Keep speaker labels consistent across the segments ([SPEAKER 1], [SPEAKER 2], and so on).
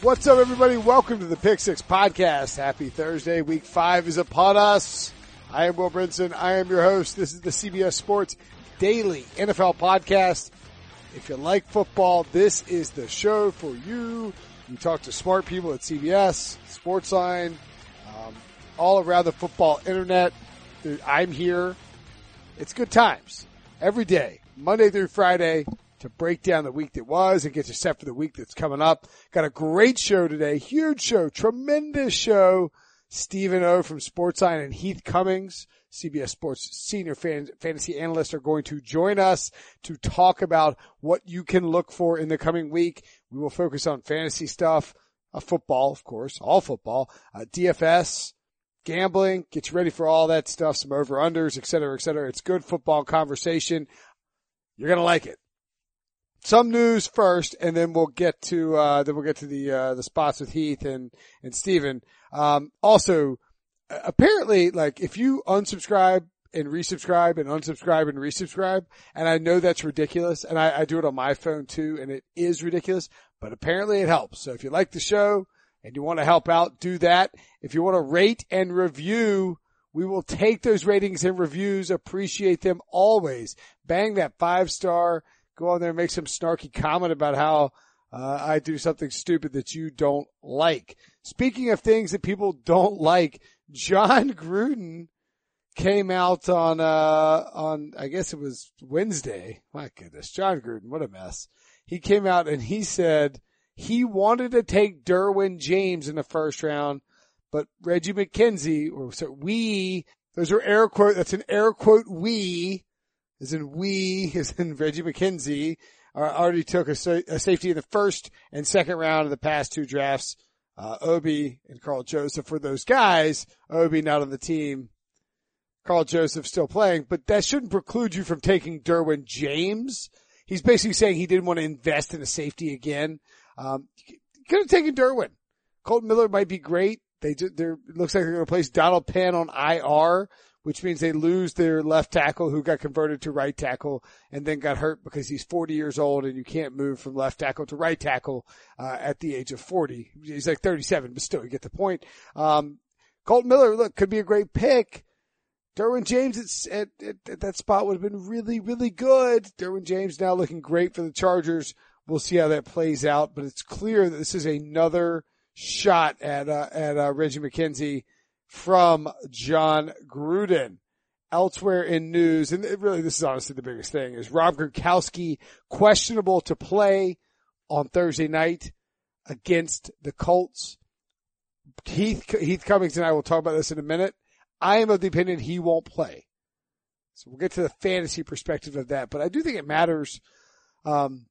[SPEAKER 1] What's up, everybody? Welcome to the Pick Six Podcast. Happy Thursday. Week five is upon us. I am Will Brinson. I am your host. This is the CBS Sports Daily NFL Podcast. If you like football, this is the show for you. We talk to smart people at CBS, Sportsline, um, all around the football internet. I'm here. It's good times every day, Monday through Friday, to break down the week that was and get you set for the week that's coming up. Got a great show today, huge show, tremendous show. Stephen O from Sportsline and Heath Cummings, CBS Sports senior fan, fantasy analyst are going to join us to talk about what you can look for in the coming week. We will focus on fantasy stuff, uh, football, of course, all football, uh, DFS, gambling, get you ready for all that stuff, some over unders, et cetera, et cetera. It's good football conversation. You're going to like it some news first, and then we'll get to uh, then we'll get to the uh, the spots with Heath and and Stephen. Um, also, apparently, like if you unsubscribe and resubscribe and unsubscribe and resubscribe, and I know that's ridiculous, and I, I do it on my phone too, and it is ridiculous, but apparently it helps. So if you like the show and you want to help out, do that. If you want to rate and review. We will take those ratings and reviews, appreciate them always. Bang that five star go on there and make some snarky comment about how uh, I do something stupid that you don't like. Speaking of things that people don't like, John Gruden came out on, uh, on, I guess it was Wednesday. My goodness, Jon Gruden, what a mess. He came out and he said he wanted to take Derwin James in the first round, but Reggie McKenzie, or we, those are air quote, that's an air quote we, as in we, as in Reggie McKenzie, already took a, a, safety in the first and second round of the past two drafts. Uh, Obi and Karl Joseph for those guys. Obi not on the team. Karl Joseph still playing, but that shouldn't preclude you from taking Derwin James. He's basically saying he didn't want to invest in a safety again. Um, could have taken Derwin. Kolton Miller might be great. They they're, it looks like they're going to place Donald Penn on IR which means they lose their left tackle who got converted to right tackle and then got hurt because he's 40 years old and you can't move from left tackle to right tackle uh, at the age of 40. He's like 37, but still, you get the point. Um, Kolton Miller, look, could be a great pick. Derwin James at, at, at, that spot would have been really, really good. Derwin James now looking great for the Chargers. We'll see how that plays out, but it's clear that this is another shot at, uh, at, uh, Reggie McKenzie from Jon Gruden. Elsewhere in news, and really this is honestly the biggest thing, is Rob Gronkowski questionable to play on Thursday night against the Colts. Heath, Heath Cummings and I will talk about this in a minute. I am of the opinion he won't play. So we'll get to the fantasy perspective of that, but I do think it matters, um,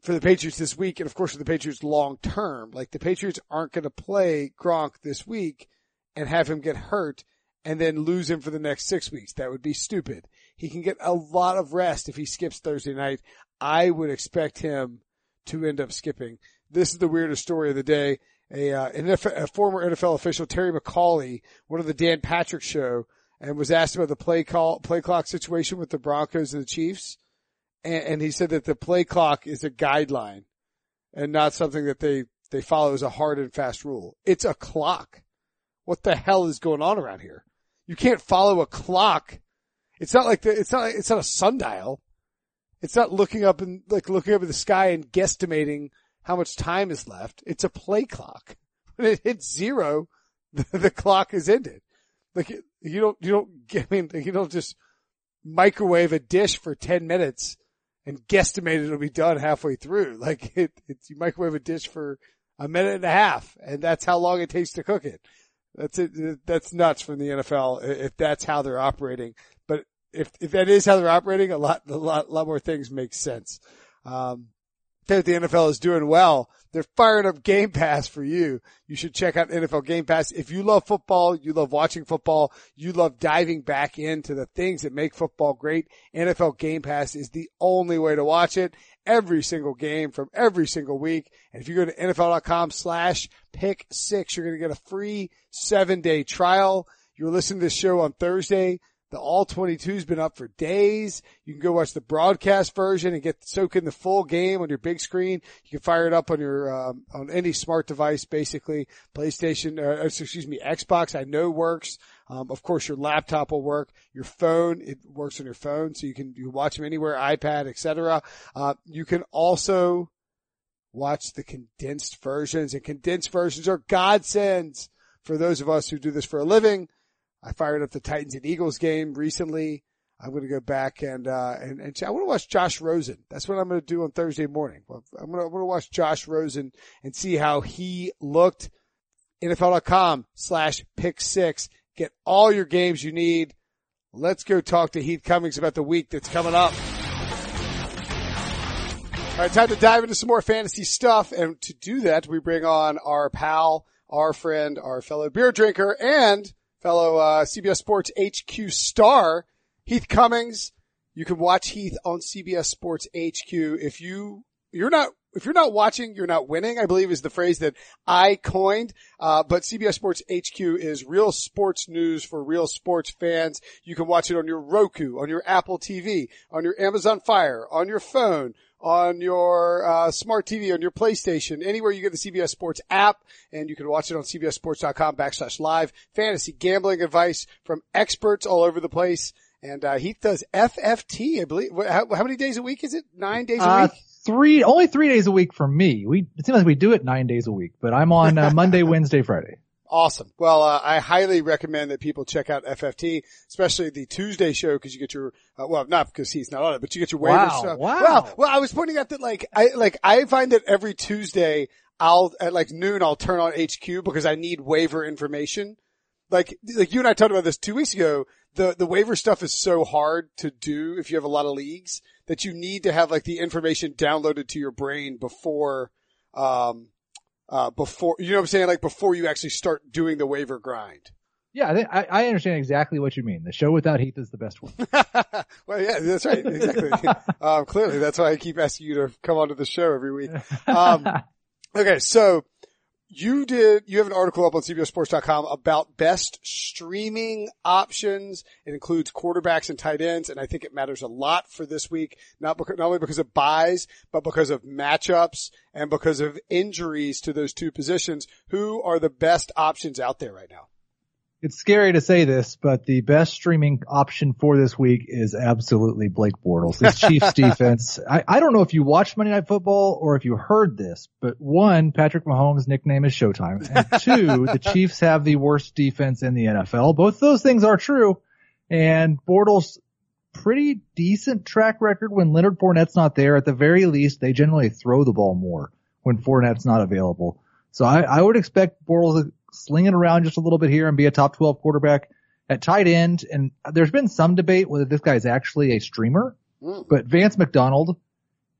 [SPEAKER 1] for the Patriots this week, and of course for the Patriots long term. Like the Patriots aren't going to play Gronk this week and have him get hurt and then lose him for the next six weeks. That would be stupid. He can get a lot of rest if he skips Thursday night. I would expect him to end up skipping. This is the weirdest story of the day. A, uh, NFL, a former NFL official, Terry McAulay, one of the Dan Patrick show, and was asked about the play call, play clock situation with the Broncos and the Chiefs. And, and he said that the play clock is a guideline and not something that they, they follow as a hard and fast rule. It's a clock. What the hell is going on around here? You can't follow a clock. It's not like the, it's not, it's not a sundial. It's not looking up and like looking up at the sky and guesstimating how much time is left. It's a play clock. When it hits zero, the, the clock is ended. Like you don't, you don't, I mean, you don't just microwave a dish for 10 minutes and guesstimate it'll be done halfway through. Like it, it's, you microwave a dish for a minute and a half and that's how long it takes to cook it. That's it. That's nuts from the NFL if that's how they're operating. But if if that is how they're operating, a lot a lot, a lot more things make sense. Um, that the NFL is doing well. They're firing up Game Pass for you. You should check out NFL Game Pass. If you love football, you love watching football, you love diving back into the things that make football great, NFL Game Pass is the only way to watch it every single game from every single week. And if you go to NFL.com slash pick six, you're going to get a free seven day trial. You're listening to this show on Thursday. The all 22's been up for days. You can go watch the broadcast version and get soak in the full game on your big screen. You can fire it up on your um, on any smart device, basically PlayStation, uh, excuse me, Xbox. I know works. Um, of course, your laptop will work. Your phone, it works on your phone, so you can you watch them anywhere, iPad, etc. Uh, you can also watch the condensed versions, and condensed versions are godsends for those of us who do this for a living. I fired up the Titans and Eagles game recently. I'm going to go back and, uh, and, and I want to watch Josh Rosen. That's what I'm going to do on Thursday morning. I'm going to, I'm going to watch Josh Rosen and see how he looked. NFL.com slash pick six. Get all your games you need. Let's go talk to Heath Cummings about the week that's coming up. All right, time to dive into some more fantasy stuff. And to do that, we bring on our pal, our friend, our fellow beer drinker and fellow uh, CBS Sports HQ star, Heath Cummings. You can watch Heath on CBS Sports HQ. If you you're not if you're not watching, you're not winning. I believe is the phrase that I coined. Uh, but CBS Sports HQ is real sports news for real sports fans. You can watch it on your Roku, on your Apple TV, on your Amazon Fire, on your phone, on your uh, smart TV, on your PlayStation, anywhere you get the CBS Sports app, and you can watch it on CBSSports.com backslash live. Fantasy gambling advice from experts all over the place. And uh, Heath does FFT, I believe. How, how, many days a week is it? Nine days a uh, week?
[SPEAKER 2] Three, only three days a week for me. We it seems like we do it nine days a week, but I'm on uh, Monday, Wednesday, Friday.
[SPEAKER 1] Awesome. Well, uh, I highly recommend that people check out FFT, especially the Tuesday show because you get your, uh, well, not because he's not on it, but you get your waiver
[SPEAKER 2] wow,
[SPEAKER 1] stuff.
[SPEAKER 2] Wow.
[SPEAKER 1] Well, well, I was pointing out that like, I, like, I find that every Tuesday I'll, at like noon, I'll turn on HQ because I need waiver information. Like, like you and I talked about this two weeks ago. The, the waiver stuff is so hard to do if you have a lot of leagues that you need to have like the information downloaded to your brain before, um, uh, before, you know what I'm saying? Like before you actually start doing the waiver grind.
[SPEAKER 2] Yeah, I, think I understand exactly what you mean. The show without Heath is the best one.
[SPEAKER 1] well, yeah, that's right. Exactly. um, clearly, that's why I keep asking you to come onto the show every week. Um, okay, so you did, you have an article up on CBSSports.com about best streaming options. It includes quarterbacks and tight ends, and I think it matters a lot for this week, not because, not only because of byes, but because of matchups and because of injuries to those two positions. Who are the best options out there right now?
[SPEAKER 2] It's scary to say this, but the best streaming option for this week is absolutely Blake Bortles. This Chiefs defense. I, I don't know if you watched Monday Night Football or if you heard this, but one, Patrick Mahomes' nickname is Showtime. And two, the Chiefs have the worst defense in the NFL. Both those things are true. And Bortles, pretty decent track record when Leonard Fournette's not there. At the very least, they generally throw the ball more when Fournette's not available. So I, I would expect Bortles sling it around just a little bit here and be a top 12 quarterback at tight end. And there's been some debate whether this guy is actually a streamer, mm. but Vance McDonald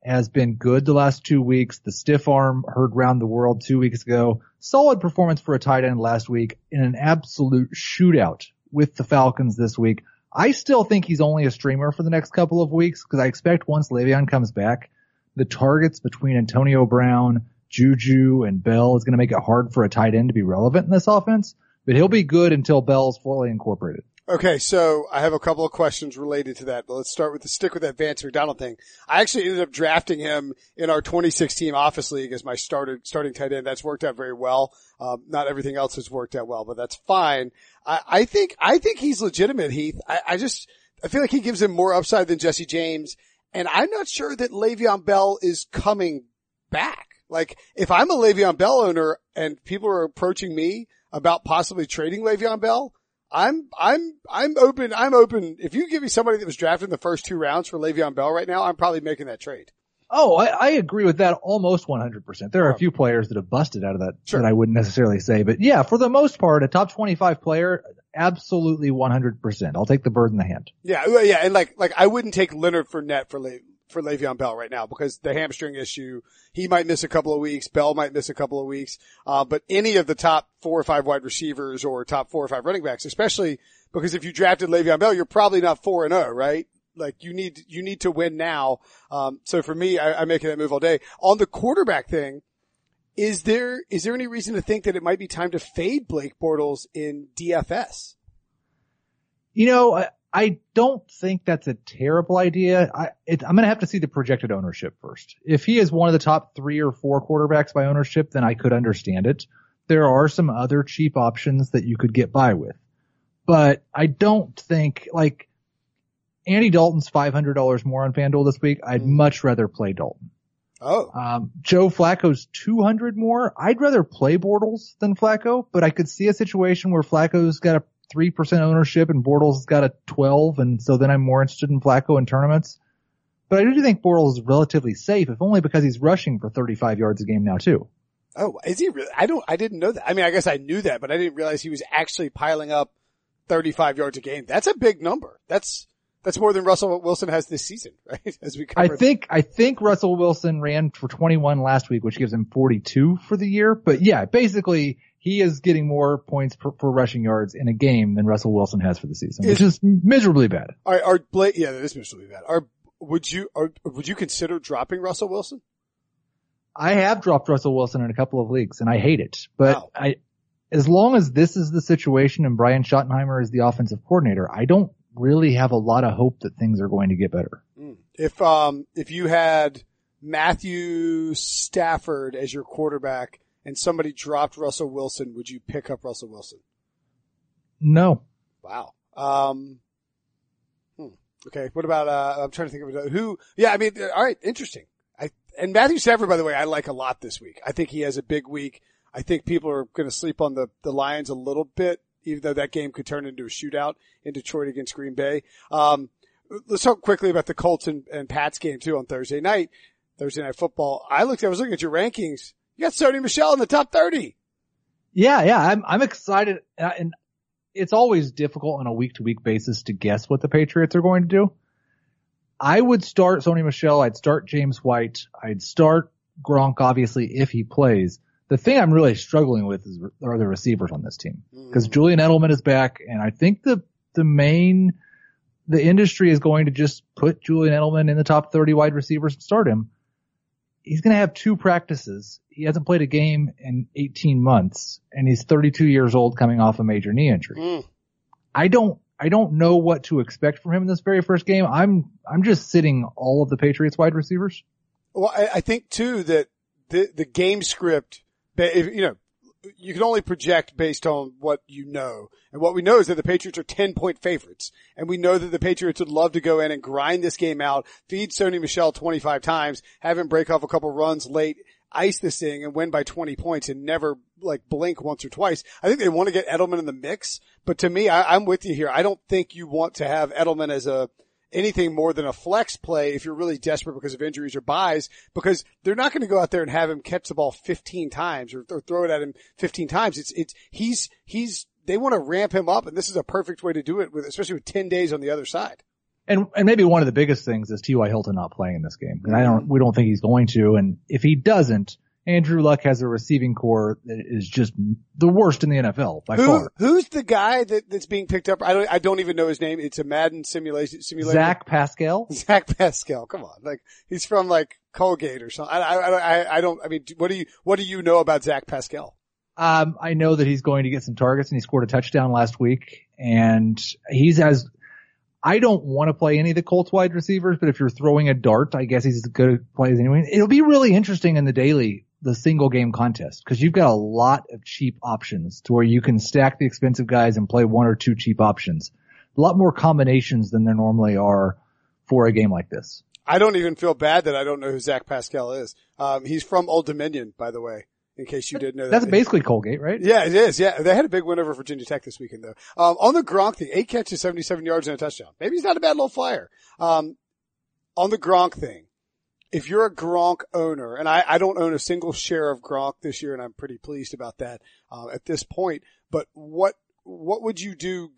[SPEAKER 2] has been good the last two weeks. The stiff arm heard round the world two weeks ago. Solid performance for a tight end last week in an absolute shootout with the Falcons this week. I still think he's only a streamer for the next couple of weeks because I expect once Le'Veon comes back, the targets between Antonio Brown, Juju and Bell is going to make it hard for a tight end to be relevant in this offense, but he'll be good until Bell's fully incorporated.
[SPEAKER 1] Okay, so I have a couple of questions related to that, but let's start with the stick with that Vance McDonald thing. I actually ended up drafting him in our 2016 office league as my started starting tight end. That's worked out very well. Um, not everything else has worked out well, but that's fine. I, I think I think he's legitimate, Heath. I, I just I feel like he gives him more upside than Jesse James, and I'm not sure that Le'Veon Bell is coming back. Like, if I'm a Le'Veon Bell owner and people are approaching me about possibly trading Le'Veon Bell, I'm, I'm, I'm open, I'm open. If you give me somebody that was drafted in the first two rounds for Le'Veon Bell right now, I'm probably making that trade.
[SPEAKER 2] Oh, I, I agree with that almost 100%. There are a few players that have busted out of that sure. that I wouldn't necessarily say, but yeah, for the most part, a top 25 player, absolutely 100%. I'll take the bird in the hand.
[SPEAKER 1] Yeah, yeah, and like, like I wouldn't take Leonard Fournette for Le- for Le'Veon Bell right now because the hamstring issue, he might miss a couple of weeks. Bell might miss a couple of weeks. Uh, but any of the top four or five wide receivers or top four or five running backs, especially because if you drafted Le'Veon Bell, you're probably not four and oh, right? Like you need, you need to win now. Um, so for me, I, I'm making that move all day on the quarterback thing. Is there, is there any reason to think that it might be time to fade Blake Bortles in DFS?
[SPEAKER 2] You know, I don't think that's a terrible idea. I, it, I'm going to have to see the projected ownership first. If he is one of the top three or four quarterbacks by ownership, then I could understand it. There are some other cheap options that you could get by with, but I don't think like Andy Dalton's $500 more on FanDuel this week. I'd mm. much rather play Dalton.
[SPEAKER 1] Oh.
[SPEAKER 2] Um, Joe Flacco's 200 more. I'd rather play Bortles than Flacco, but I could see a situation where Flacco's got a 3% ownership and Bortles has got a 12 and so then I'm more interested in Flacco in tournaments. But I do think Bortles is relatively safe, if only because he's rushing for 35 yards a game now too.
[SPEAKER 1] Oh, is he really? I don't, I didn't know that. I mean, I guess I knew that, but I didn't realize he was actually piling up 35 yards a game. That's a big number. That's, that's more than Russell Wilson has this season, right? As we
[SPEAKER 2] I think, I think Russell Wilson ran for 21 last week, which gives him 42 for the year. But yeah, basically he is getting more points per, for rushing yards in a game than Russell Wilson has for the season, is, which is miserably bad.
[SPEAKER 1] Are, are Blake, yeah, that is miserably bad. Are, would you, are, would you consider dropping Russell Wilson?
[SPEAKER 2] I have dropped Russell Wilson in a couple of leagues and I hate it, but wow. I, as long as this is the situation and Brian Schottenheimer is the offensive coordinator, I don't really have a lot of hope that things are going to get better.
[SPEAKER 1] Hmm. If, um, if you had Matthew Stafford as your quarterback and somebody dropped Russell Wilson, would you pick up Russell Wilson?
[SPEAKER 2] No.
[SPEAKER 1] Wow. Um, hmm. Okay. What about, uh, I'm trying to think of. Who, yeah, I mean, all right. Interesting. I, and Matthew Stafford, by the way, I like a lot this week. I think he has a big week. I think people are going to sleep on the, the Lions a little bit even though that game could turn into a shootout in Detroit against Green Bay. Um, let's talk quickly about the Colts and, and Pats game too on Thursday night, Thursday night football. I looked, I was looking at your rankings. You got Sony Michel in the top 30.
[SPEAKER 2] Yeah, yeah, I'm, I'm excited uh, and it's always difficult on a week to week basis to guess what the Patriots are going to do. I would start Sony Michel. I'd start James White. I'd start Gronk, obviously, if he plays the thing I'm really struggling with is are the receivers on this team because mm. Julian Edelman is back, and I think the the main the industry is going to just put Julian Edelman in the top 30 wide receivers and start him. He's going to have two practices. He hasn't played a game in 18 months, and he's 32 years old, coming off a major knee injury. Mm. I don't I don't know what to expect from him in this very first game. I'm I'm just sitting all of the Patriots wide receivers.
[SPEAKER 1] Well, I, I think too that the the game script you know, you can only project based on what you know. And what we know is that the Patriots are 10 point favorites. And we know that the Patriots would love to go in and grind this game out, feed Sony Michel 25 times, have him break off a couple runs late, ice this thing and win by 20 points and never like blink once or twice. I think they want to get Edelman in the mix. But to me, I, I'm with you here. I don't think you want to have Edelman as a, anything more than a flex play if you're really desperate because of injuries or byes, because they're not going to go out there and have him catch the ball 15 times or, or throw it at him 15 times. It's, it's, he's, he's, they want to ramp him up and this is a perfect way to do it with, especially with 10 days on the other side.
[SPEAKER 2] And, and maybe one of the biggest things is T.Y. Hilton not playing in this game. And I mm-hmm. don't, we don't think he's going to. And if he doesn't, Andrew Luck has a receiving corps that is just the worst in the NFL by
[SPEAKER 1] Who,
[SPEAKER 2] far.
[SPEAKER 1] Who's the guy that, that's being picked up? I don't, I don't even know his name. It's a Madden simulation, simulator.
[SPEAKER 2] Zach Pascal?
[SPEAKER 1] Zach Pascal. Come on. Like, he's from like Colgate or something. I, I, I, I don't, I mean, what do you, what do you know about Zach Pascal?
[SPEAKER 2] Um, I know that he's going to get some targets and he scored a touchdown last week and he's as, I don't want to play any of the Colts wide receivers, but if you're throwing a dart, I guess he's as good a play as anyone. It'll be really interesting in the daily the single game contest because you've got a lot of cheap options to where you can stack the expensive guys and play one or two cheap options. A lot more combinations than there normally are for a game like this.
[SPEAKER 1] I don't even feel bad that I don't know who Zach Pascal is. Um, he's from Old Dominion, by the way, in case you didn't know that.
[SPEAKER 2] That's basically Colgate, right?
[SPEAKER 1] Yeah, it is. Yeah. They had a big win over Virginia Tech this weekend though. Um, on the Gronk thing, eight catches, 77 yards and a touchdown. Maybe he's not a bad little flyer. Um, on the Gronk thing, if you're a Gronk owner, and I, I don't own a single share of Gronk this year, and I'm pretty pleased about that uh, at this point. But what what would you do?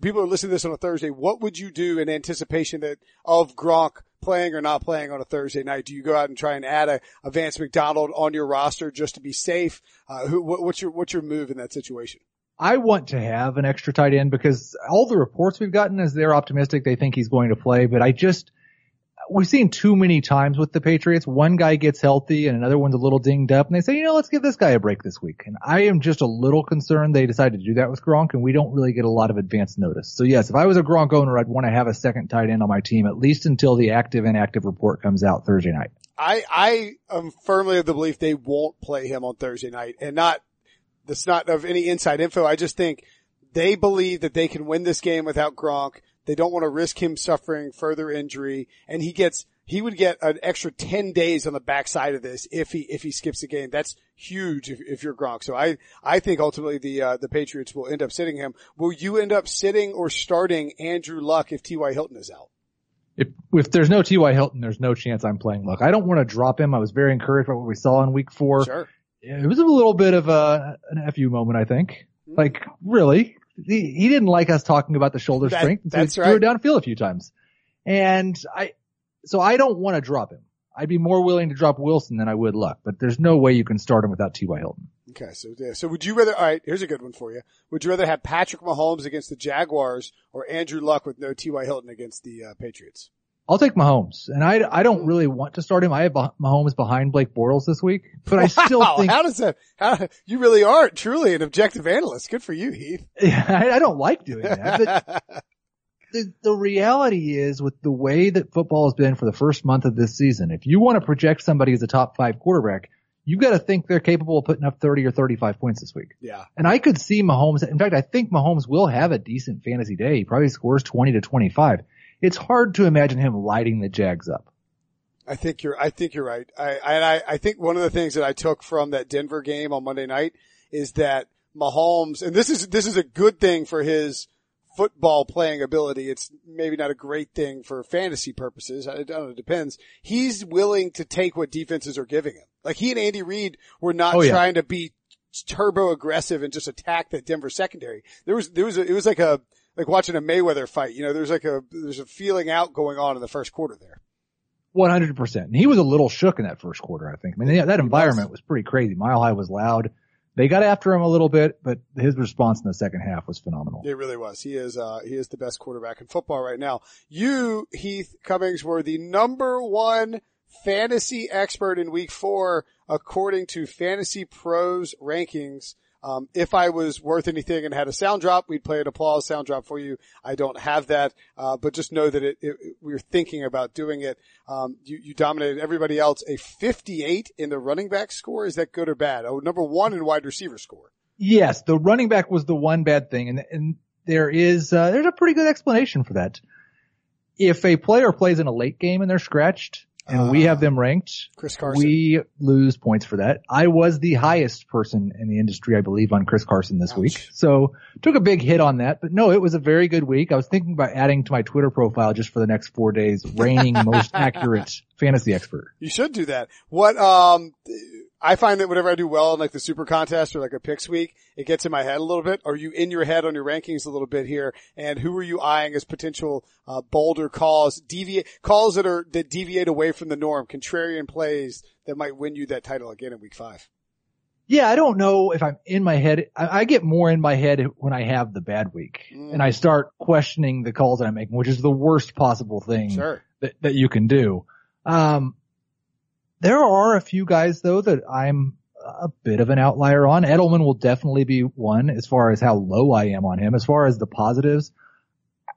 [SPEAKER 1] People are listening to this on a Thursday. What would you do in anticipation that of Gronk playing or not playing on a Thursday night? Do you go out and try and add a, a Vance McDonald on your roster just to be safe? Uh, who, what, what's your what's your move in that situation?
[SPEAKER 2] I want to have an extra tight end because all the reports we've gotten is they're optimistic. They think he's going to play, but I just we've seen too many times with the Patriots. One guy gets healthy and another one's a little dinged up and they say, you know, let's give this guy a break this week. And I am just a little concerned they decided to do that with Gronk and we don't really get a lot of advance notice. So yes, if I was a Gronk owner, I'd want to have a second tight end on my team at least until the active and active report comes out Thursday night.
[SPEAKER 1] I, I am firmly of the belief they won't play him on Thursday night and not, that's not of any inside info. I just think they believe that they can win this game without Gronk. They don't want to risk him suffering further injury and he gets, he would get an extra 10 days on the backside of this if he, if he skips a game. That's huge if, if you're Gronk. So I, I think ultimately the, uh, the Patriots will end up sitting him. Will you end up sitting or starting Andrew Luck if T.Y. Hilton is out?
[SPEAKER 2] If, if there's no T.Y. Hilton, there's no chance I'm playing Luck. I don't want to drop him. I was very encouraged by what we saw in week four.
[SPEAKER 1] Sure.
[SPEAKER 2] It was a little bit of a, an FU moment, I think. Like, really? He, he didn't like us talking about the shoulder
[SPEAKER 1] That-
[SPEAKER 2] strength. So
[SPEAKER 1] that's
[SPEAKER 2] he
[SPEAKER 1] right.
[SPEAKER 2] threw it downfield a few times. And I, so I don't want to drop him. I'd be more willing to drop Wilson than I would Luck, but there's no way you can start him without T.Y. Hilton.
[SPEAKER 1] Okay, so yeah, so would you rather? All right, here's a good one for you. Would you rather have Patrick Mahomes against the Jaguars or Andrew Luck with no T.Y. Hilton against the uh, Patriots?
[SPEAKER 2] I'll take Mahomes, and I, I don't really want to start him. I have Mahomes behind Blake Bortles this week, but I still
[SPEAKER 1] wow,
[SPEAKER 2] think
[SPEAKER 1] how does that? How you really are truly an objective analyst? Good for you, Heath.
[SPEAKER 2] I, I don't like doing that. But the, the reality is with the way that football has been for the first month of this season, if you want to project somebody as a top five quarterback, you've got to think they're capable of putting up 30 or 35 points this week.
[SPEAKER 1] yeah,
[SPEAKER 2] And I could see Mahomes, in fact, I think Mahomes will have a decent fantasy day. He probably scores 20 to 25. It's hard to imagine him lighting the Jags up.
[SPEAKER 1] I think you're. I think you're right. I and I, I think one of the things that I took from that Denver game on Monday night is that Mahomes, and this is this is a good thing for his football playing ability. It's maybe not a great thing for fantasy purposes. I don't know. It depends. He's willing to take what defenses are giving him. Like he and Andy Reid were not
[SPEAKER 2] Oh, yeah.
[SPEAKER 1] trying to be turbo aggressive and just attack that Denver secondary. There was there was a, it was like a like watching a Mayweather fight. You know, there's like a there's a feeling out going on in the first quarter there.
[SPEAKER 2] 100%. And he was a little shook in that first quarter, I think. I mean, yeah, that environment was pretty crazy. Mile High was loud. They got after him a little bit, but his response in the second half was phenomenal.
[SPEAKER 1] It really was. He is, uh, he is the best quarterback in football right now. You, Heath Cummings, were the number one fantasy expert in week four, according to Fantasy Pros rankings. Um, if I was worth anything and had a sound drop, we'd play an applause sound drop for you. I don't have that, uh, but just know that it, it, we are thinking about doing it. Um, you, you dominated everybody else. A 58 in the running back score. Is that good or bad? Oh, number one in wide receiver score.
[SPEAKER 2] Yes, the running back was the one bad thing, and and there is uh, there's a pretty good explanation for that. If a player plays in a late game and they're scratched, and we
[SPEAKER 1] Ah.
[SPEAKER 2] have them ranked,
[SPEAKER 1] Chris Carson.
[SPEAKER 2] we lose points for that. I was the highest person in the industry, I believe, on Chris Carson this
[SPEAKER 1] Ouch.
[SPEAKER 2] week, so took a big hit on that. But no, it was a very good week. I was thinking about adding to my Twitter profile just for the next four days, reigning most accurate fantasy expert.
[SPEAKER 1] You should do that. What, um, I find that whenever I do well in like the super contest or like a picks week, it gets in my head a little bit. Are you in your head on your rankings a little bit here? And who are you eyeing as potential, uh, bolder calls, deviate, calls that are, that deviate away from the norm, contrarian plays that might win you that title again in week five?
[SPEAKER 2] Yeah, I don't know if I'm in my head. I, I get more in my head when I have the bad week
[SPEAKER 1] Mm.
[SPEAKER 2] and I start questioning the calls that I'm making, which is the worst possible thing
[SPEAKER 1] Sure.
[SPEAKER 2] that, that you can do. Um, there are a few guys though that I'm a bit of an outlier on. Edelman will definitely be one as far as how low I am on him. As far as the positives,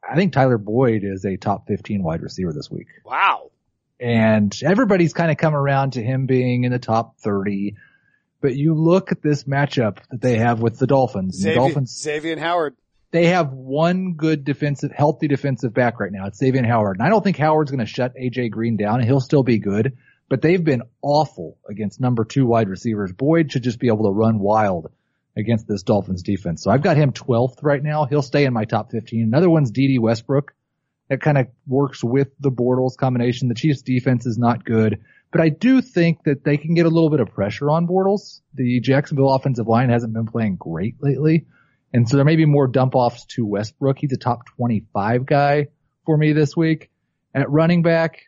[SPEAKER 2] I think Tyler Boyd is a top 15 wide receiver this week
[SPEAKER 1] Wow.
[SPEAKER 2] and everybody's kind of come around to him being in the top 30. But you look at this matchup that they have with the Dolphins. and the
[SPEAKER 1] Xavier,
[SPEAKER 2] Dolphins,
[SPEAKER 1] Xavier Howard.
[SPEAKER 2] They have one good defensive, healthy defensive back right now. It's Xavier Howard. And I don't think Howard's going to shut AJ Green down he'll still be good, but they've been awful against number two wide receivers. Boyd should just be able to run wild against this Dolphins defense. So I've got him 12th right now. He'll stay in my top 15. Another one's Dede Westbrook. That kind of works with the Bortles combination. The Chiefs defense is not good, but I do think that they can get a little bit of pressure on Bortles. The Jacksonville offensive line hasn't been playing great lately. And so there may be more dump offs to Westbrook. He's a top 25 guy for me this week. At running back,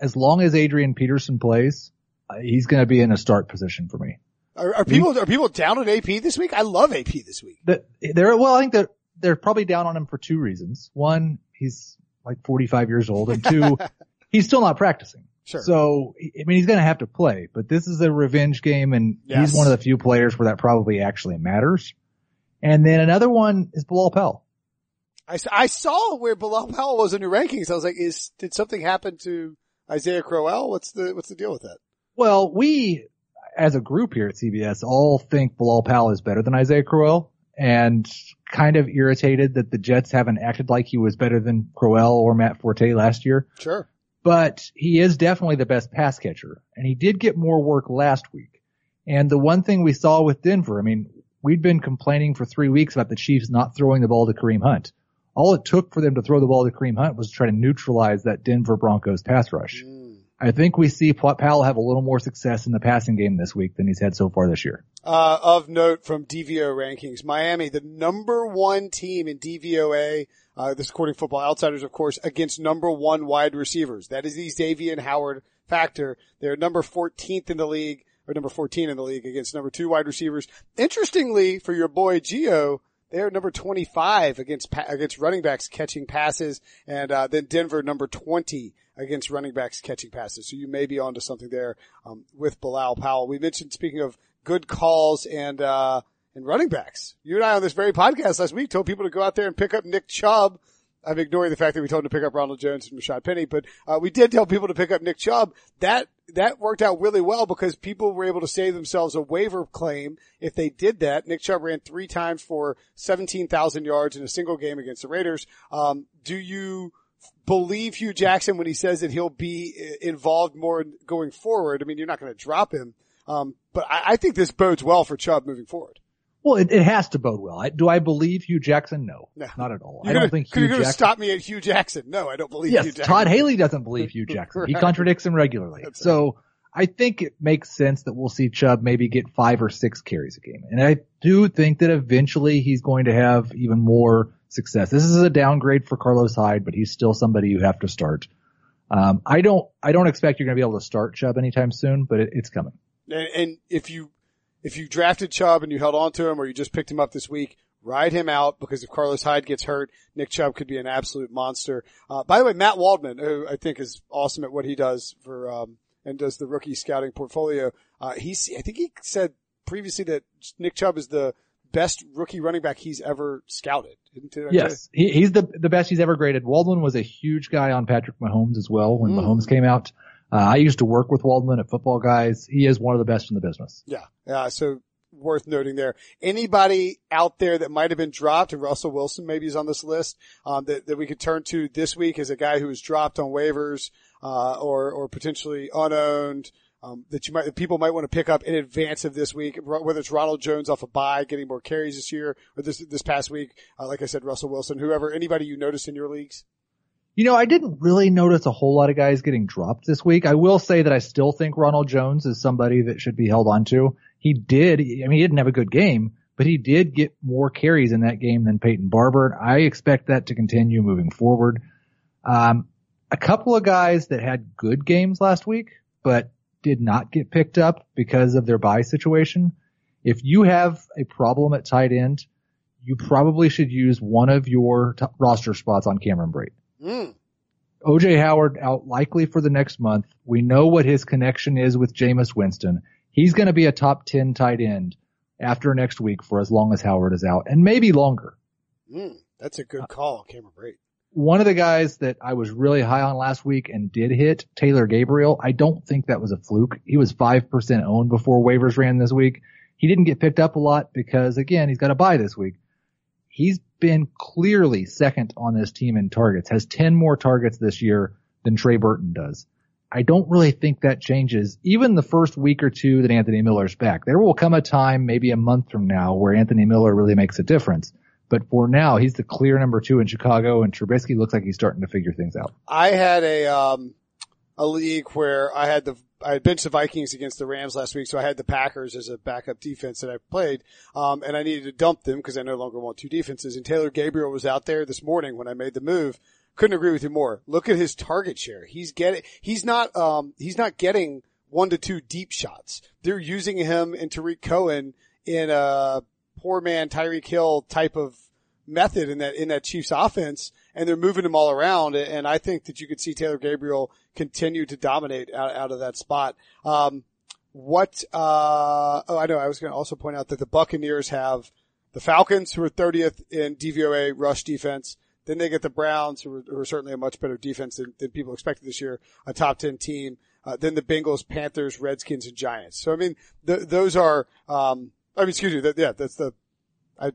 [SPEAKER 2] as long as Adrian Peterson plays, uh, he's going to be in a start position for me.
[SPEAKER 1] Are, are people, are people down on AP this week? I love AP this week.
[SPEAKER 2] That they're well, I think that they're probably down on him for two reasons. One, he's like 45 years old, and two, he's still not practicing.
[SPEAKER 1] Sure.
[SPEAKER 2] So, I mean, he's going to have to play, but this is a revenge game and
[SPEAKER 1] Yes.
[SPEAKER 2] he's one of the few players where that probably actually matters. And then another one is Bilal Powell.
[SPEAKER 1] I saw where Bilal Powell was in your rankings. I was like, is, did something happen to Isaiah Crowell? What's the, what's the deal with that?
[SPEAKER 2] Well, we, as a group here at CBS, all think Bilal Powell is better than Isaiah Crowell and kind of irritated that the Jets haven't acted like he was better than Crowell or Matt Forte last year.
[SPEAKER 1] Sure.
[SPEAKER 2] but he is definitely the best pass catcher and he did get more work last week. And the one thing we saw with Denver, I mean, we'd been complaining for three weeks about the Chiefs not throwing the ball to Kareem Hunt. All it took for them to throw the ball to Kareem Hunt was to try to neutralize that Denver Broncos pass rush.
[SPEAKER 1] Mm.
[SPEAKER 2] I think we see Powell have a little more success in the passing game this week than he's had so far this year.
[SPEAKER 1] Uh, of note from DVO rankings, Miami, the number one team in DVOA, uh, this according to Football Outsiders, of course, against number one wide receivers. That is the Xavier and Howard factor. They're number 14th in the league, or number 14 in the league against number two wide receivers. Interestingly, for your boy Geo, they're number 25 against, against running backs catching passes, and, uh, then Denver number 20 against running backs catching passes. So you may be onto something there, um, with Bilal Powell. We mentioned, speaking of good calls and, uh, and running backs. You and I on this very podcast last week told people to go out there and pick up Nick Chubb. I'm ignoring the fact that we told them to pick up Ronald Jones and Rashad Penny, but uh, we did tell people to pick up Nick Chubb. That that worked out really well because people were able to save themselves a waiver claim if they did that. Nick Chubb ran three times for 17,000 yards in a single game against the Raiders. Um, do you believe Hue Jackson when he says that he'll be uh, involved more going forward? I mean, you're not going to drop him, um, but I, I think this bodes well for Chubb moving forward.
[SPEAKER 2] Well, it, it has to bode well. I, do I believe Hue Jackson? No,
[SPEAKER 1] No.
[SPEAKER 2] not at all. I
[SPEAKER 1] You're
[SPEAKER 2] don't
[SPEAKER 1] gonna-
[SPEAKER 2] think
[SPEAKER 1] you're
[SPEAKER 2] Hue
[SPEAKER 1] going to
[SPEAKER 2] Jackson.
[SPEAKER 1] stop me at Hue Jackson. No, I don't believe Hue
[SPEAKER 2] Yes,
[SPEAKER 1] Jackson.
[SPEAKER 2] Todd Haley doesn't believe Hue Jackson. He contradicts him regularly.
[SPEAKER 1] That's
[SPEAKER 2] so I think it makes sense that we'll see Chubb maybe get five or six carries a game. And I do think that eventually he's going to have even more success. This is a downgrade for Carlos Hyde, but he's still somebody you have to start. Um, I don't, I don't expect you're going to be able to start Chubb anytime soon, but it, it's coming.
[SPEAKER 1] And, and if you if you drafted Chubb and you held on to him, or you just picked him up this week, ride him out because if Carlos Hyde gets hurt, Nick Chubb could be an absolute monster. Uh, by the way, Matt Waldman, who I think is awesome at what he does for um, and does the rookie scouting portfolio. Uh, he's I think he said previously that Nick Chubb is the best rookie running back he's ever scouted. Didn't did I tell
[SPEAKER 2] Yes, he, he's the the best he's ever graded. Waldman was a huge guy on Patrick Mahomes as well when
[SPEAKER 1] Mm.
[SPEAKER 2] Mahomes came out. Uh, I used to work with Waldman at Football Guys. He is one of the best in the business.
[SPEAKER 1] Yeah. Uh, so worth noting there. Anybody out there that might have been dropped, and Russell Wilson maybe is on this list, um, that, that we could turn to this week as a guy who was dropped on waivers, uh, or, or potentially unowned, um, that you might, people might want to pick up in advance of this week, whether it's Ronald Jones off a bye, getting more carries this year, or this, this past week, uh, like I said, Russell Wilson, whoever, anybody you noticed in your leagues?
[SPEAKER 2] You know, I didn't really notice a whole lot of guys getting dropped this week. I will say that I still think Ronald Jones is somebody that should be held on to. He did, I mean, he didn't have a good game, but he did get more carries in that game than Peyton Barber. I expect that to continue moving forward. Um, a couple of guys that had good games last week, but did not get picked up because of their bye situation. If you have a problem at tight end, you probably should use one of your roster spots on Cameron Brate.
[SPEAKER 1] Mm.
[SPEAKER 2] OJ Howard out likely for the next month. We know what his connection is with Jameis Winston. He's going to be a top 10 tight end after next week for as long as Howard is out and maybe longer.
[SPEAKER 1] Mm. That's a good call, Cameron Brate.
[SPEAKER 2] One of the guys that I was really high on last week and did hit, Taylor Gabriel, I don't think that was a fluke. He was 5% owned before waivers ran this week. He didn't get picked up a lot because again, he's got a bye this week. He's been clearly second on this team in targets, has 10 more targets this year than Trey Burton does. I don't really think that changes even the first week or two that Anthony Miller's back. There will come a time, maybe a month from now, where Anthony Miller really makes a difference. But for now, he's the clear number two in Chicago and Trubisky looks like he's starting to figure things out.
[SPEAKER 1] I had a um a league where I had the I had benched the Vikings against the Rams last week, so I had the Packers as a backup defense that I played, um, and I needed to dump them because I no longer want two defenses. And Taylor Gabriel was out there this morning when I made the move. Couldn't agree with you more. Look at his target share. He's getting he's not um he's not getting one to two deep shots. They're using him and Tarik Cohen in a poor man Tyreek Hill type of method in that, in that Chiefs offense and they're moving them all around. And I think that you could see Taylor Gabriel continue to dominate out, out of that spot. Um, what, uh, oh, I know. I was going to also point out that the Buccaneers have the Falcons who are 30th in DVOA rush defense. Then they get the Browns who are, who are certainly a much better defense than, than, people expected this year, a top 10 team. Uh, then the Bengals, Panthers, Redskins, and Giants. So I mean, those are, um, I mean, excuse me, yeah, that's the, I,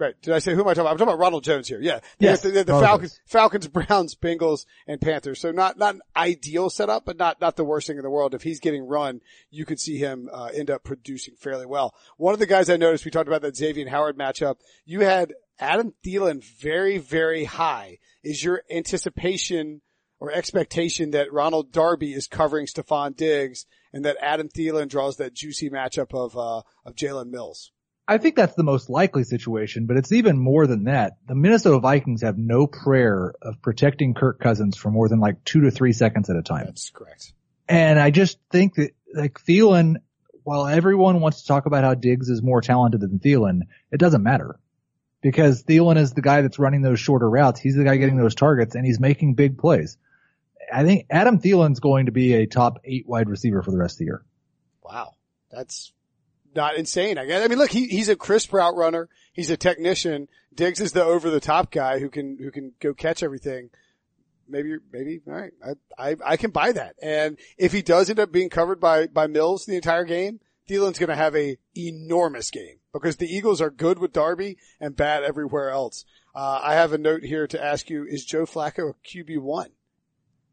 [SPEAKER 1] Right. Did I say who am I talking about? I'm talking about Ronald Jones here. Yeah.
[SPEAKER 2] Yes.
[SPEAKER 1] The, the, the Falcons, Falcons, Browns, Bengals, and Panthers. So not, not an ideal setup, but not, not the worst thing in the world. If he's getting run, you could see him, uh, end up producing fairly well. One of the guys I noticed, we talked about that Xavier Howard matchup. You had Adam Thielen very, very high. Is your anticipation or expectation that Ronald Darby is covering Stefon Diggs and that Adam Thielen draws that juicy matchup of, uh, of Jalen Mills?
[SPEAKER 2] I think that's the most likely situation, but it's even more than that. The Minnesota Vikings have no prayer of protecting Kirk Cousins for more than like two to three seconds at a time.
[SPEAKER 1] That's correct.
[SPEAKER 2] And I just think that like Thielen, while everyone wants to talk about how Diggs is more talented than Thielen, it doesn't matter because Thielen is the guy that's running those shorter routes. He's the guy getting those targets and he's making big plays. I think Adam Thielen's going to be a top eight wide receiver for the rest of the year.
[SPEAKER 1] Wow. That's not insane. I guess. I mean, look, he, he's a crisp route runner. He's a technician. Diggs is the over the top guy who can, who can go catch everything. Maybe, maybe, all right. I, I, I can buy that. And if he does end up being covered by, by Mills the entire game, Thielen's going to have a enormous game because the Eagles are good with Darby and bad everywhere else. Uh, I have a note here to ask you, is Joe Flacco a QB1?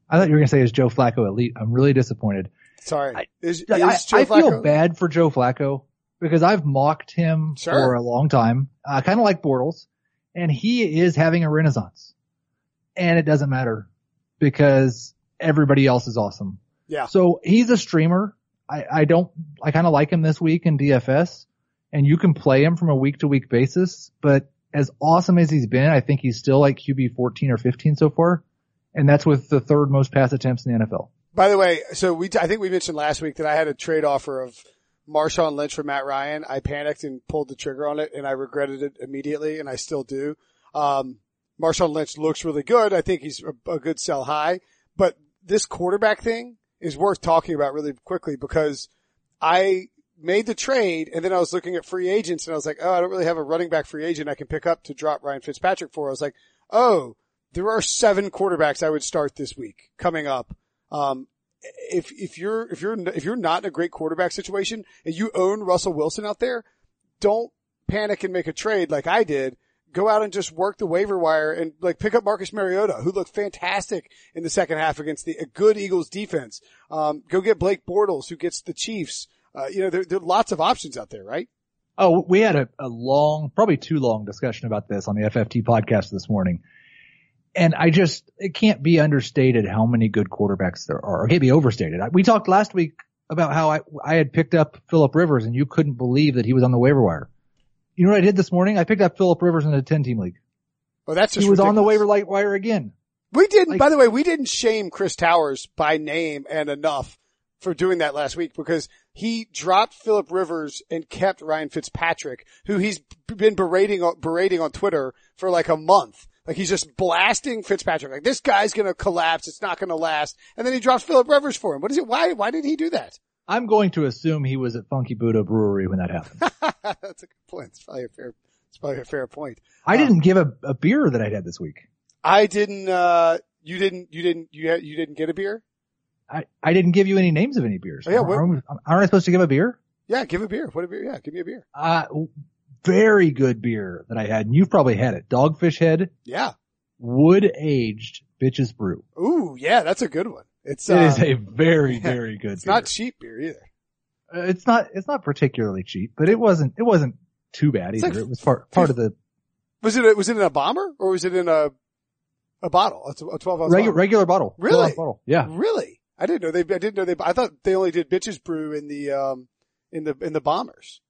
[SPEAKER 2] I thought you were going to say is Joe Flacco elite. I'm really disappointed.
[SPEAKER 1] Sorry. I,
[SPEAKER 2] is, is I, I feel bad for Joe Flacco because I've mocked him sure. for a long time, uh, kind of like Bortles, and he is having a renaissance. And it doesn't matter because everybody else is awesome.
[SPEAKER 1] Yeah.
[SPEAKER 2] So he's a streamer. I, I don't, I kind of like him this week in DFS and you can play him from a week to week basis, but as awesome as he's been, I think he's still like QB 14 or 15 so far. And that's with the third most pass attempts in the NFL.
[SPEAKER 1] By the way, so we, I think we mentioned last week that I had a trade offer of Marshawn Lynch for Matt Ryan. I panicked and pulled the trigger on it and I regretted it immediately and I still do. Um, Marshawn Lynch looks really good. I think he's a, a good sell high, but this quarterback thing is worth talking about really quickly because I made the trade and then I was looking at free agents and I was like, oh, I don't really have a running back free agent I can pick up to drop Ryan Fitzpatrick for. I was like, oh, there are seven quarterbacks I would start this week coming up. Um, if if you're if you're if you're not in a great quarterback situation and you own Russell Wilson out there, don't panic and make a trade like I did. Go out and just work the waiver wire and like pick up Marcus Mariota, who looked fantastic in the second half against the good Eagles defense. Um, go get Blake Bortles, who gets the Chiefs. Uh, you know, there, there are lots of options out there, right?
[SPEAKER 2] Oh, we had a, a long, probably too long discussion about this on the FFT podcast this morning and I just, it can't be understated how many good quarterbacks there are. It can't be overstated. We talked last week about how I, I had picked up Philip Rivers and you couldn't believe that he was on the waiver wire. You know what I did this morning? I picked up Philip Rivers in a 10 team league.
[SPEAKER 1] Well, that's
[SPEAKER 2] just He was ridiculous. on the waiver light wire again.
[SPEAKER 1] We didn't, like, by the way, we didn't shame Chris Towers by name and enough for doing that last week because he dropped Philip Rivers and kept Ryan Fitzpatrick, who he's been berating, berating on Twitter for like a month like he's just blasting Fitzpatrick. Like this guy's going to collapse. It's not going to last. And then he drops Philip Rivers for him. What is it? Why, why did he do that?
[SPEAKER 2] I'm going to assume he was at Funky Buddha Brewery when that happened.
[SPEAKER 1] That's a good point. It's probably a fair, it's probably a fair point.
[SPEAKER 2] I um, didn't give a, a beer that I had this week.
[SPEAKER 1] I didn't, uh, you didn't, you didn't, you had, you didn't get a beer?
[SPEAKER 2] I, I didn't give you any names of any beers.
[SPEAKER 1] Oh, yeah,
[SPEAKER 2] aren't, aren't I supposed to give a beer?
[SPEAKER 1] Yeah, give a beer. What a beer? Yeah, give me a beer.
[SPEAKER 2] Uh, very good beer that I had, and you've probably had it. Dogfish Head.
[SPEAKER 1] Yeah
[SPEAKER 2] wood aged bitches brew.
[SPEAKER 1] Ooh, yeah, that's a good one. It's
[SPEAKER 2] it uh, is a very very good.
[SPEAKER 1] It's
[SPEAKER 2] beer.
[SPEAKER 1] not cheap beer either.
[SPEAKER 2] Uh, it's not it's not particularly cheap, but it wasn't it wasn't too bad either. Like, it was part part of the.
[SPEAKER 1] Was it was it in a bomber or was it in a a bottle? A twelve ounce
[SPEAKER 2] regular regular bottle.
[SPEAKER 1] Really?
[SPEAKER 2] Bottle. Yeah.
[SPEAKER 1] Really? I didn't know they. I didn't know they. I thought they only did bitches brew in the um in the in the bombers.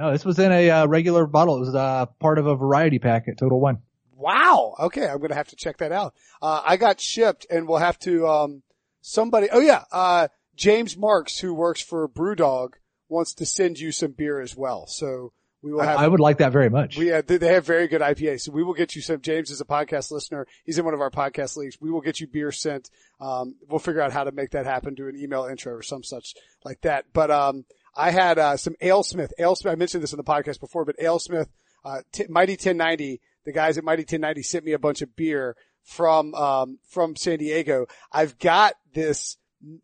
[SPEAKER 2] No, this was in a uh, regular bottle. It was uh, part of a variety pack at Total Wine.
[SPEAKER 1] Wow. Okay. I'm going to have to check that out. Uh, I got shipped and we'll have to, um, somebody, oh yeah, uh, James Marks, who works for Brewdog, wants to send you some beer as well. So We will have.
[SPEAKER 2] I would like that very much.
[SPEAKER 1] We uh, they they have very good IPA, so we will get you some. James is a podcast listener. He's in one of our podcast leagues. We will get you beer sent. Um, we'll figure out how to make that happen. Do an email intro or some such like that. But um, I had uh, some AleSmith. AleSmith. I mentioned this in the podcast before, but AleSmith, uh, T- Mighty 1090. The guys at Mighty 1090 sent me a bunch of beer from um, from San Diego. I've got this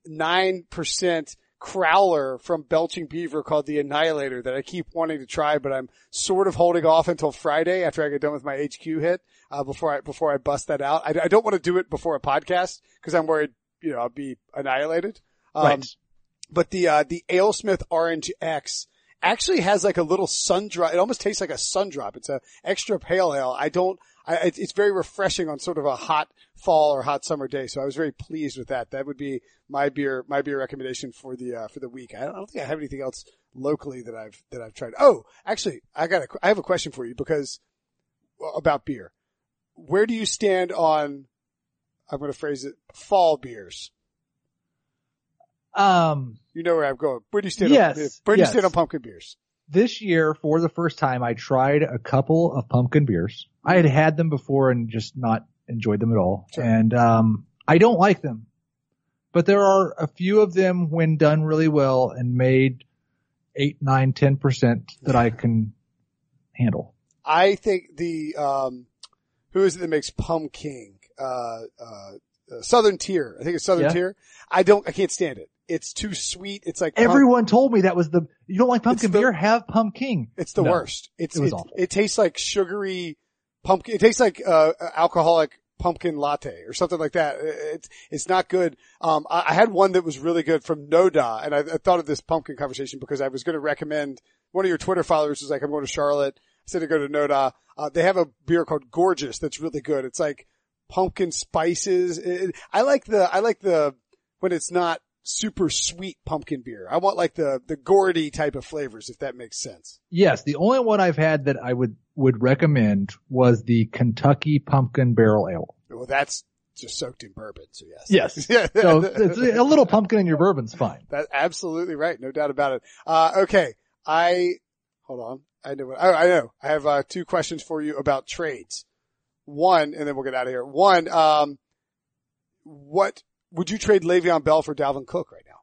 [SPEAKER 1] nine percent crowler from Belching Beaver called the Annihilator that I keep wanting to try, but I'm sort of holding off until Friday after I get done with my HQ hit, uh, before I, before I bust that out. I, I don't want to do it before a podcast because I'm worried, you know, I'll be annihilated. Um,
[SPEAKER 2] right.
[SPEAKER 1] But the, uh, the AleSmith Orange X actually has like a little sun drop. It almost tastes like a sun drop. It's a extra pale ale. I don't, I, it's very refreshing on sort of a hot fall or hot summer day. So I was very pleased with that. That would be my beer, my beer recommendation for the, uh, for the week. I don't, I don't think I have anything else locally that I've, that I've tried. Oh, actually, I got a, I have a question for you because about beer. Where do you stand on, I'm going to phrase it, fall beers?
[SPEAKER 2] Um,
[SPEAKER 1] You know where I'm going. Do stand
[SPEAKER 2] Yes,
[SPEAKER 1] on, where
[SPEAKER 2] yes.
[SPEAKER 1] you stand on pumpkin beers?
[SPEAKER 2] this year, for the first time, I tried a couple of pumpkin beers. I had had them before and just not enjoyed them at all.
[SPEAKER 1] Sure.
[SPEAKER 2] And, um, I don't like them, but there are a few of them when done really well and made eight, nine, ten percent that I can handle.
[SPEAKER 1] I think the, um, who is it that makes Pumking? Uh, uh, uh, Southern Tier. I think it's Southern
[SPEAKER 2] Yeah.
[SPEAKER 1] Tier. I don't, I can't stand it. It's too sweet. It's like, pump-
[SPEAKER 2] Everyone told me that was the, you don't like pumpkin
[SPEAKER 1] the-
[SPEAKER 2] beer? Have pumpkin.
[SPEAKER 1] it's the
[SPEAKER 2] No.
[SPEAKER 1] worst. It's,
[SPEAKER 2] It was
[SPEAKER 1] it,
[SPEAKER 2] awful.
[SPEAKER 1] it tastes like sugary pumpkin. It tastes like, uh, alcoholic pumpkin latte or something like that. It's, it's not good. Um, I, I had one that was really good from Noda and I, I thought of this pumpkin conversation because I was going to recommend one of your Twitter followers was like, I'm going to Charlotte. I said to go to Noda. Uh, they have a beer called Gordgeous that's really good. It's like pumpkin spices. It- I like the, I like the, when it's not super sweet pumpkin beer. I want like the, the gourdy type of flavors, if that makes sense.
[SPEAKER 2] Yes, the only one I've had that I would, would recommend was the Kentucky Pumpkin Barrel Ale.
[SPEAKER 1] Well, that's just soaked in bourbon. So yes.
[SPEAKER 2] Yes. So it's a little pumpkin in your bourbon's fine.
[SPEAKER 1] That's absolutely right. No doubt about it. Uh, okay. I, hold on. I know what, oh, I know. I have, uh, two questions for you about trades. One, and then we'll get out of here. One, um, what, would you trade Le'Veon Bell for Dalvin Cook right now?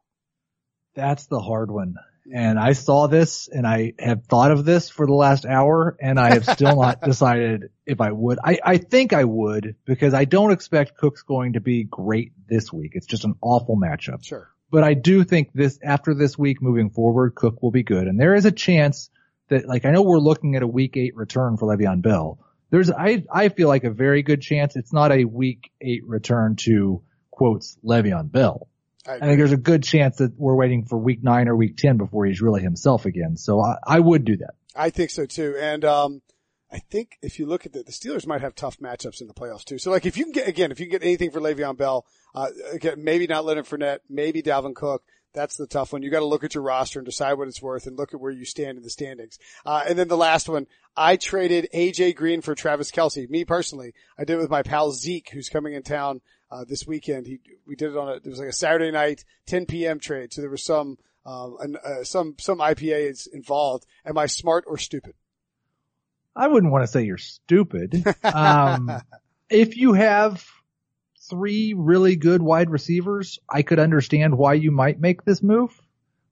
[SPEAKER 2] That's the hard one. And I saw this and I have thought of this for the last hour and I have still not decided if I would. I, I think I would because I don't expect Cook's going to be great this week. It's just an awful matchup.
[SPEAKER 1] Sure.
[SPEAKER 2] But I do think this, after this week moving forward, Cook will be good. And there is a chance that, like, I know we're looking at a week eight return for Le'Veon Bell. There's, I, I feel like a very good chance it's not a week eight return to quotes Le'Veon Bell.
[SPEAKER 1] I
[SPEAKER 2] I think there's a good chance that we're waiting for week nine or week 10 before he's really himself again. So I, I would do that.
[SPEAKER 1] I think so too. And, um, I think if you look at the, the Steelers might have tough matchups in the playoffs too. So like if you can get, again, if you can get anything for Le'Veon Bell, uh, again, maybe not Leonard Fournette, maybe Dalvin Cook. That's the tough one. You got to look at your roster and decide what it's worth and look at where you stand in the standings. Uh, and then the last one, I traded AJ Green for Travis Kelce. Me personally, I did it with my pal Zeke, who's coming in town, uh, this weekend. He, we did it on a, it was like a Saturday night, 10 p.m. trade. So there was some, um, an, uh, some, some IPAs involved. Am I smart or stupid?
[SPEAKER 2] I wouldn't want to say you're stupid. Um, if you have three really good wide receivers, I could understand why you might make this move.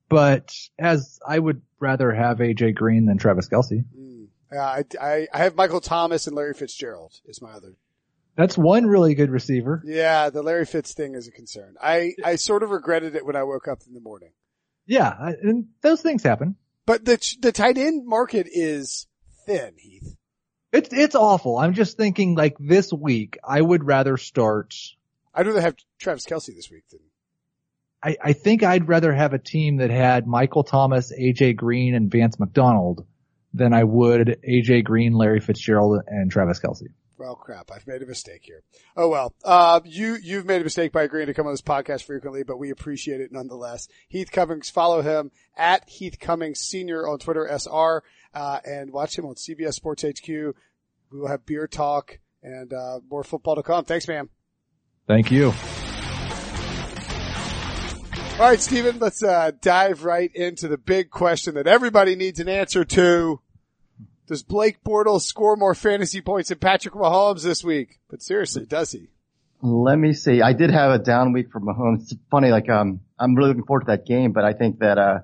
[SPEAKER 2] But as I would rather have AJ Green than Travis Kelce.
[SPEAKER 1] Mm. Yeah, I, I, I have Michael Thomas and Larry Fitzgerald is my other.
[SPEAKER 2] That's one really good receiver.
[SPEAKER 1] Yeah, the Larry Fitz thing is a concern. I, I sort of regretted it when I woke up in the morning.
[SPEAKER 2] Yeah, and those things happen.
[SPEAKER 1] But the, the tight end market is thin, Heath.
[SPEAKER 2] It's it's awful. I'm just thinking like this week, I would rather start.
[SPEAKER 1] I'd rather have Travis Kelce this week than,
[SPEAKER 2] I, I think I'd rather have a team that had Michael Thomas, AJ Green, and Vance McDonald than I would AJ Green, Larry Fitzgerald, and Travis Kelce.
[SPEAKER 1] Well, crap. I've made a mistake here. Oh well. Uh, you, you've made a mistake by agreeing to come on this podcast frequently, but we appreciate it nonetheless. Heath Cummings, follow him at Heath Cummings Senior on Twitter, SR, uh, and watch him on CBS Sports HQ. We will have beer talk and, uh, more football to come. Thanks, man.
[SPEAKER 2] Thank you.
[SPEAKER 1] All right, Stephen, let's uh, dive right into the big question that everybody needs an answer to. Does Blake Bortles score more fantasy points than Patrick Mahomes this week? But seriously, does he?
[SPEAKER 3] Let me see. I did have a down week for Mahomes. It's funny, like, um, I'm really looking forward to that game, but I think that, uh,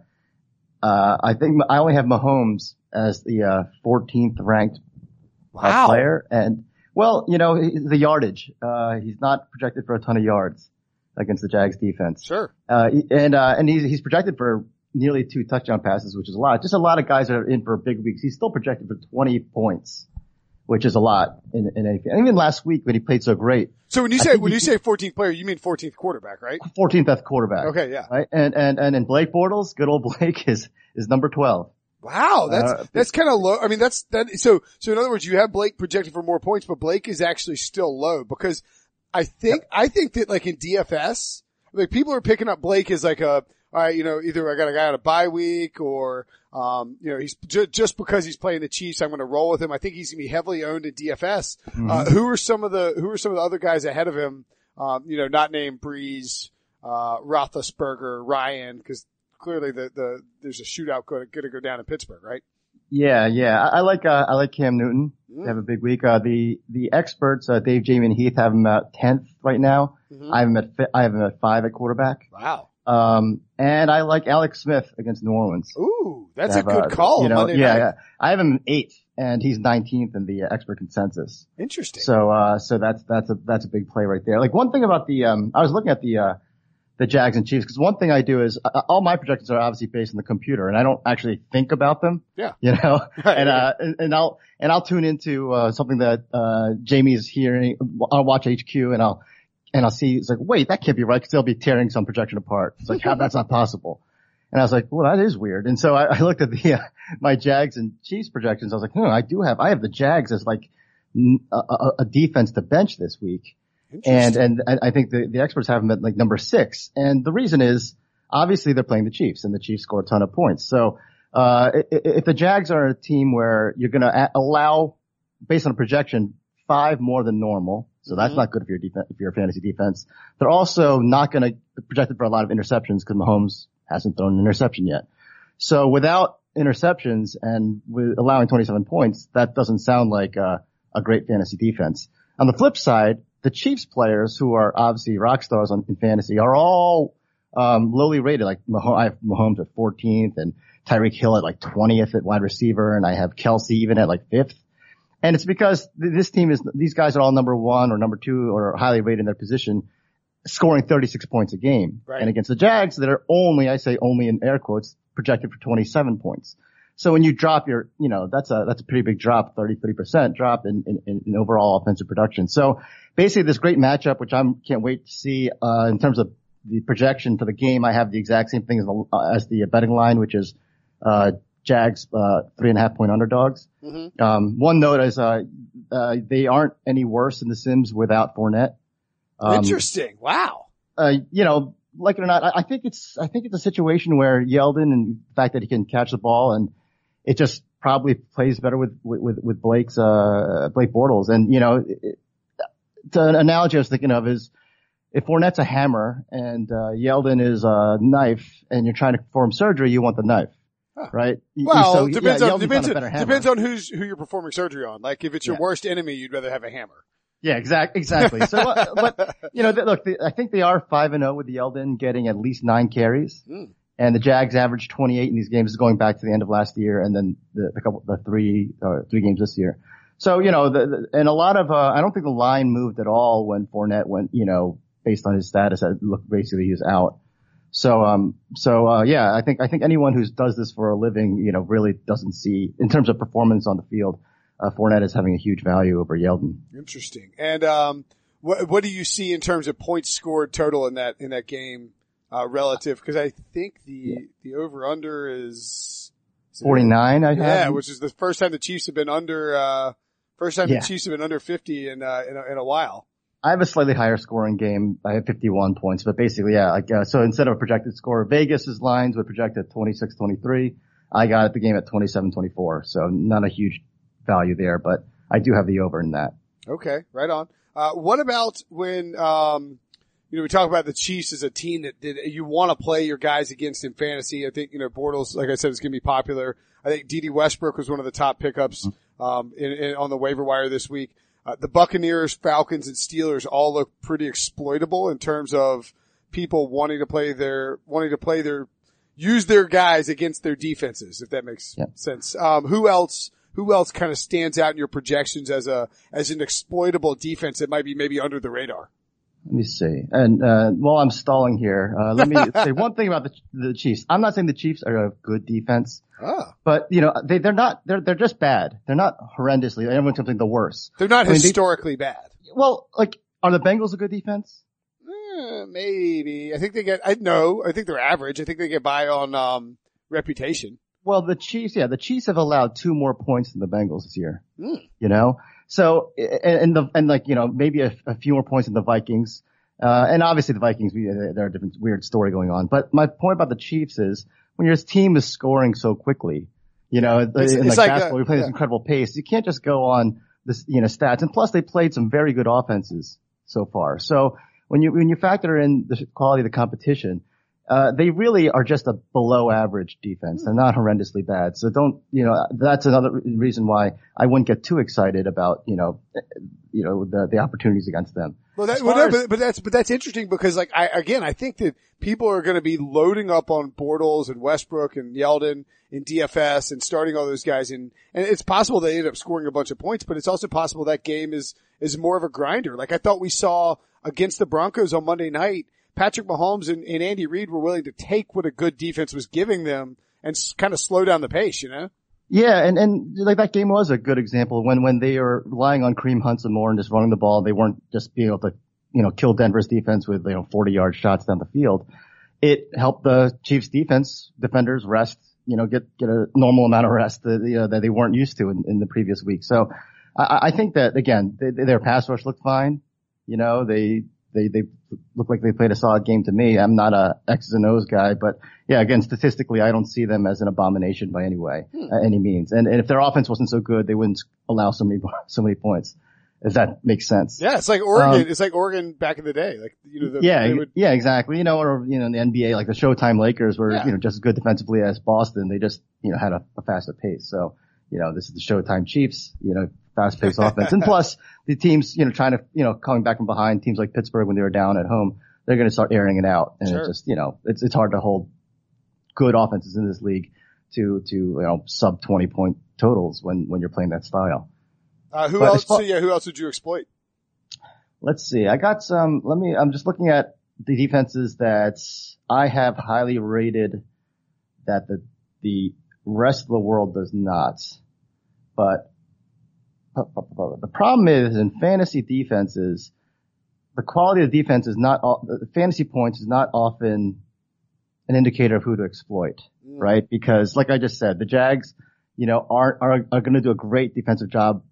[SPEAKER 3] uh, I think I only have Mahomes as the, uh, 14th ranked uh,
[SPEAKER 1] Wow.
[SPEAKER 3] player. And, well, you know, the yardage, uh, he's not projected for a ton of yards against the Jags defense.
[SPEAKER 1] Sure.
[SPEAKER 3] Uh, and, uh, and he's, he's projected for nearly two touchdown passes, which is a lot. Just a lot of guys that are in for big weeks. He's still projected for 20 points, which is a lot in, in anything. And even last week when he played so great,
[SPEAKER 1] So when you
[SPEAKER 3] I
[SPEAKER 1] say when you say 14th player, you mean 14th quarterback, right?
[SPEAKER 3] 14th best quarterback.
[SPEAKER 1] Okay, yeah.
[SPEAKER 3] Right. And, and, and in Blake Bortles, good old Blake is, is number 12.
[SPEAKER 1] Wow, that's
[SPEAKER 3] Uh,
[SPEAKER 1] that's kind of low. I mean, that's that. So so in other words, you have Blake projected for more points, but Blake is actually still low because I think I think that like in DFS, like people are picking up Blake as like a all right, you know, either I got a guy on a bye week or um, you know, he's ju- just because he's playing the Chiefs, I'm going to roll with him. I think he's going to be heavily owned in DFS. Uh, who are some of the who are some of the other guys ahead of him? Um, you know, not named Brees, uh, Roethlisberger, Ryan, because clearly the, the, there's a shootout going to go down in Pittsburgh, right?
[SPEAKER 3] Yeah, yeah. I, I like, uh, I like Cam Newton.
[SPEAKER 1] Mm.
[SPEAKER 3] They have a big week. Uh, the, the experts, uh, Dave, Jamie, and Heath have him at 10th right now.
[SPEAKER 1] Mhm.
[SPEAKER 3] I have him at, fi- I have him at five at quarterback.
[SPEAKER 1] Wow.
[SPEAKER 3] Um, and I like Alex Smith against New Orleans.
[SPEAKER 1] Ooh, that's
[SPEAKER 3] They
[SPEAKER 1] a good
[SPEAKER 3] uh,
[SPEAKER 1] call.
[SPEAKER 3] You know,
[SPEAKER 1] Monday
[SPEAKER 3] yeah,
[SPEAKER 1] night.
[SPEAKER 3] yeah. I have him eighth and he's 19th in the uh, expert consensus.
[SPEAKER 1] Interesting.
[SPEAKER 3] So, uh, so that's, that's a, that's a big play right there. Like one thing about the, um, I was looking at the, uh, the Jags and Chiefs because one thing I do is uh, all my projections are obviously based on the computer and I don't actually think about them.
[SPEAKER 1] Yeah.
[SPEAKER 3] You know,
[SPEAKER 1] Right,
[SPEAKER 3] and, uh, and, and I'll, and I'll tune into, uh, something that, uh, Jamie's hearing. I'll watch HQ and I'll, and I'll see, it's like, wait, that can't be right because they'll be tearing some projection apart. It's like, how, that's not possible. And I was like, well, that is weird. And so I, I looked at the, uh, my Jags and Chiefs projections. I was like, no, I do have, I have the Jags as like a defense to bench this week. And, and, I think the, the experts have them at like number six. And the reason is obviously they're playing the Chiefs and the Chiefs score a ton of points. So, uh, i- i- if the Jags are a team where you're going to allow, based on a projection, five more than normal. So that's
[SPEAKER 1] Mhm.
[SPEAKER 3] not good if you're defense, if you're a fantasy defense. They're also not going to projected for a lot of interceptions because Mahomes hasn't thrown an interception yet. So without interceptions and with allowing 27 points, that doesn't sound like a, a great fantasy defense. On the flip side, the Chiefs players who are obviously rock stars on, in fantasy are all um, lowly rated. Like Mahomes, I have Mahomes at 14th and Tyreek Hill at like 20th at wide receiver, and I have Kelce even at like fifth. And it's because this team is these guys are all number one or number two or highly rated in their position, scoring 36 points a game.
[SPEAKER 1] Right.
[SPEAKER 3] And against the Jags that are only, I say only in air quotes, projected for 27 points. So when you drop your, you know, that's a, that's a pretty big drop, 33% drop in, in, in overall offensive production. So basically this great matchup, which I can't wait to see, uh, in terms of the projection for the game. I have the exact same thing as the, uh, as the betting line, which is, uh, Jags, uh, three and a half point underdogs.
[SPEAKER 1] Mhm.
[SPEAKER 3] Um, one note is, uh, uh, they aren't any worse in the Sims without Fournette. Um,
[SPEAKER 1] Interesting. Wow.
[SPEAKER 3] uh, you know, like it or not, I, I think it's, I think it's a situation where Yeldon and the fact that he can catch the ball and it just probably plays better with, with, with Blake's, uh, Blake Bortles. And, you know, it, it- the analogy I was thinking of is if Fournette's a hammer and, uh, Yeldon is a knife and you're trying to perform surgery, you want the knife. Right?
[SPEAKER 1] Well,
[SPEAKER 3] so,
[SPEAKER 1] depends
[SPEAKER 3] yeah,
[SPEAKER 1] on depends on, depends on who's who you're performing surgery on. Like if it's your
[SPEAKER 3] Yeah.
[SPEAKER 1] worst enemy, you'd rather have a hammer.
[SPEAKER 3] Yeah, exactly, exactly. So, uh, but you know, look, the, I think they are five and zero with the Yeldon getting at least nine carries,
[SPEAKER 1] Mm.
[SPEAKER 3] and the Jags averaged 28 in these games, going back to the end of last year, and then the, the couple, the three, uh, three games this year. So, you know, the, the, and a lot of, uh, I don't think the line moved at all when Fournette went, you know, based on his status, looked basically he was out. So, um, so, uh, yeah, I think, I think anyone who does this for a living, you know, really doesn't see, in terms of performance on the field, uh, Fournette is having a huge value over Yeldon.
[SPEAKER 1] Interesting. And um, what what do you see in terms of points scored total in that in that game uh, relative? Because I think the the over under is, is it-
[SPEAKER 3] 49, I have.
[SPEAKER 1] Yeah, which is the first time the Chiefs have been under. Uh, first time
[SPEAKER 3] Yeah.
[SPEAKER 1] the Chiefs have been under fifty in uh, in, a, in a while.
[SPEAKER 3] I have a slightly higher scoring game. I have 51 points, but basically, yeah, like, uh, so instead of a projected score, Vegas's lines would project at 26-23. I got the game at 27-24. So not a huge value there, but I do have the over in that.
[SPEAKER 1] Okay, right on. Uh, what about when, um, you know, we talk about the Chiefs as a team that, that you want to play your guys against in fantasy. I think, you know, Bortles, like I said, is going to be popular. I think Dede Westbrook was one of the top pickups, um, in, in, on the waiver wire this week. Uh, the Buccaneers, Falcons, and Steelers all look pretty exploitable in terms of people wanting to play their, wanting to play their, use their guys against their defenses, if that makes
[SPEAKER 3] Yep.
[SPEAKER 1] sense. Um, who else, who else kind of stands out in your projections as a, as an exploitable defense that might be maybe under the radar?
[SPEAKER 3] Let me see. And uh, while I'm stalling here, uh, let me say one thing about the, the Chiefs. I'm not saying the Chiefs are a good defense,
[SPEAKER 1] Ah.
[SPEAKER 3] but you know they they're not they're they're just bad. They're not horrendously. Everyone's something the worst.
[SPEAKER 1] They're not
[SPEAKER 3] I mean, they-
[SPEAKER 1] historically bad.
[SPEAKER 3] Well, like are the Bengals a good defense?
[SPEAKER 1] Eh, maybe. I think they get, I know, I think they're average. I think they get by on, um, reputation.
[SPEAKER 3] Well, the Chiefs, yeah, the Chiefs have allowed two more points than the Bengals this year.
[SPEAKER 1] Hmm.
[SPEAKER 3] You know, so and, and the and like you know maybe a, a few more points than the Vikings. Uh, and obviously the Vikings, we, they're a different weird story going on. But my point about the Chiefs is when your team is scoring so quickly, you know,
[SPEAKER 1] It's-
[SPEAKER 3] in
[SPEAKER 1] it's
[SPEAKER 3] like
[SPEAKER 1] like a-
[SPEAKER 3] basketball, we play this incredible pace. You can't just go on this, you know, stats. And plus they played some very good offenses so far. So when you, when you factor in the quality of the competition, uh, they really are just a below average defense. They're not horrendously bad. So don't, you know, that's another reason why I wouldn't get too excited about, you know, you know, the, the opportunities against them.
[SPEAKER 1] Well, that, well, no, but, but that's, but that's interesting because like, I, again, I think that people are going to be loading up on Bortles and Westbrook and Yeldon in DFS and starting all those guys in, and it's possible they end up scoring a bunch of points, but it's also possible that game is, is more of a grinder. Like I thought we saw against the Broncos on Monday night, Patrick Mahomes and, and Andy Reid were willing to take what a good defense was giving them and kind of slow down the pace, you know?
[SPEAKER 3] Yeah, and, and like that game was a good example when, when they were relying on Kareem Hunt some more and just running the ball. They weren't just being able to, you know, kill Denver's defense with, you know, 40 yard shots down the field. It helped the Chiefs defense defenders rest, you know, get, get a normal amount of rest that, you know, that they weren't used to in, in the previous week. So I, I think that again, they, their pass rush looked fine. You know, they, they, they look like they played a solid game to me. I'm not a X's and O's guy, but yeah, again, statistically, I don't see them as an abomination by any way, uh, any means. And, and if their offense wasn't so good, they wouldn't allow so many, so many points. If that makes sense.
[SPEAKER 1] Yeah, it's like Oregon.
[SPEAKER 3] Um,
[SPEAKER 1] it's like Oregon back in the day. Like, you know, the,
[SPEAKER 3] yeah,
[SPEAKER 1] they would,
[SPEAKER 3] yeah, exactly. You know, or, you know, in the NBA, like the Showtime Lakers were,
[SPEAKER 1] Yeah.
[SPEAKER 3] you know, just as good defensively as Boston. They just, you know, had a, a faster pace. So, you know, this is the Showtime Chiefs, you know, fast paced offense. And plus the teams, you know, trying to, you know, coming back from behind teams like Pittsburgh when they were down at home, they're going to start airing it out. And
[SPEAKER 1] Sure.
[SPEAKER 3] it just, you know, it's, it's hard to hold good offenses in this league to, to, you know, sub 20 point totals when, when you're playing that style.
[SPEAKER 1] uh, who
[SPEAKER 3] But
[SPEAKER 1] else? so yeah, who else would you exploit?
[SPEAKER 3] Let's see. I got some, let me, I'm just looking at the defenses that I have highly rated that the, the rest of the world does not. But the problem is in fantasy defenses, the quality of the defense is not, the fantasy points is not often an indicator of who to exploit,
[SPEAKER 1] Mm.
[SPEAKER 3] right? Because like I just said, the Jags, you know, aren't, are, are going to do a great defensive job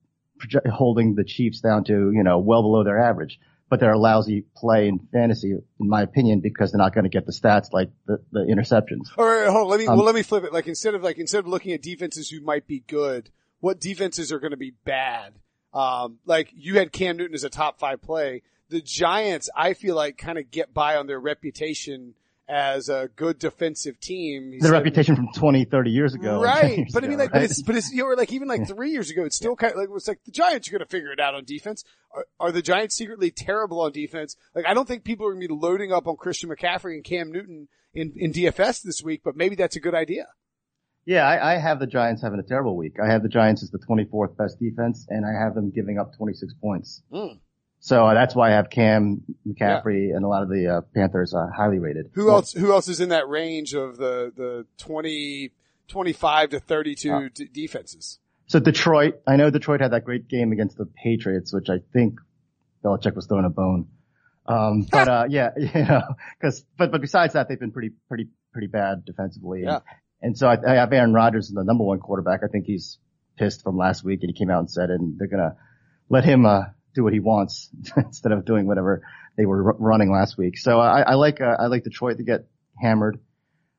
[SPEAKER 3] holding the Chiefs down to, you know, well below their average. But they're a lousy play in fantasy, in my opinion, because they're not going to get the stats like the, the interceptions.
[SPEAKER 1] All right, hold on. Let me,
[SPEAKER 3] Um,
[SPEAKER 1] well, let me flip it. Like instead of like, instead of looking at defenses who might be good, what defenses are going to be bad? Um, like you had Cam Newton as a top five play. The Giants, I feel like kind of get by on their reputation as a good defensive team. He
[SPEAKER 3] The
[SPEAKER 1] said-
[SPEAKER 3] reputation from 20, 30 years ago.
[SPEAKER 1] Right.
[SPEAKER 3] years
[SPEAKER 1] But I mean,
[SPEAKER 3] ago,
[SPEAKER 1] like, but it's, but it's, you know, like even like three years ago, it's still kind of like, it's like the Giants are going to figure it out on defense. Are, are the Giants secretly terrible on defense? Like, I don't think people are going to be loading up on Christian McCaffrey and Cam Newton in, in DFS this week, but maybe that's a good idea.
[SPEAKER 3] Yeah, I, I have the Giants having a terrible week. I have the Giants as the 24th best defense, and I have them giving up 26 points.
[SPEAKER 1] Mm.
[SPEAKER 3] So uh, that's why I have Cam McCaffrey and a lot of the uh, Panthers uh, highly rated.
[SPEAKER 1] Who
[SPEAKER 3] Well,
[SPEAKER 1] else, who else is in that range of the, the 20, 25 to 32
[SPEAKER 3] Uh,
[SPEAKER 1] d- defenses?
[SPEAKER 3] So Detroit, I know Detroit had that great game against the Patriots, which I think Belichick was throwing a bone. Um, but uh, yeah, you know, because but but besides that, they've been pretty pretty pretty bad defensively. And,
[SPEAKER 1] Yeah.
[SPEAKER 3] And so I, I have Aaron Rodgers as the number one quarterback. I think he's pissed from last week, and he came out and said, and they're gonna let him uh, do what he wants instead of doing whatever they were r- running last week. So I, I like uh, I like Detroit to get hammered.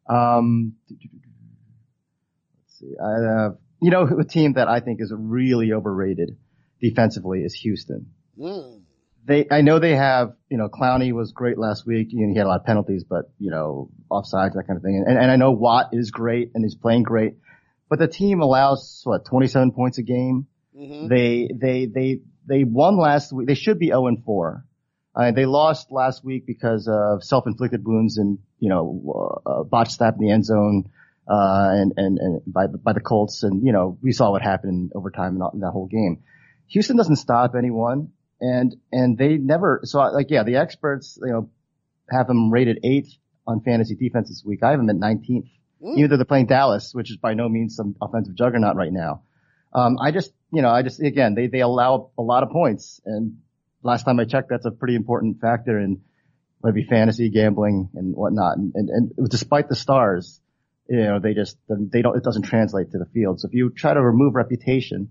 [SPEAKER 3] Um, let's see, I have you know a team that I think is really overrated defensively is Houston.
[SPEAKER 1] Mm.
[SPEAKER 3] They, I know they have, you know, Clowney was great last week. You know, he had a lot of penalties, but, you know, offsides, that kind of thing. And, and I know Watt is great and he's playing great, but the team allows, what, 27 points a game? Mm-hmm. They, they, they, they won last week. They should be 0 and 4. Uh, they lost last week because of self-inflicted wounds and, you know, uh, botched snap in the end zone, uh, and, and, and by, by the Colts. And, you know, we saw what happened in overtime in, in that whole game. Houston doesn't stop anyone and, and they never, so like, yeah, the experts, you know, have them rated eighth on fantasy defense this week. I have them at 19th, mm. even though they're playing Dallas, which is by no means some offensive juggernaut right now. Um, I just, you know, I just, again, they, they allow a lot of points and last time I checked, that's a pretty important factor in maybe fantasy gambling and whatnot. And, and, and despite the stars, you know, they just, they don't, it doesn't translate to the field. So if you try to remove reputation,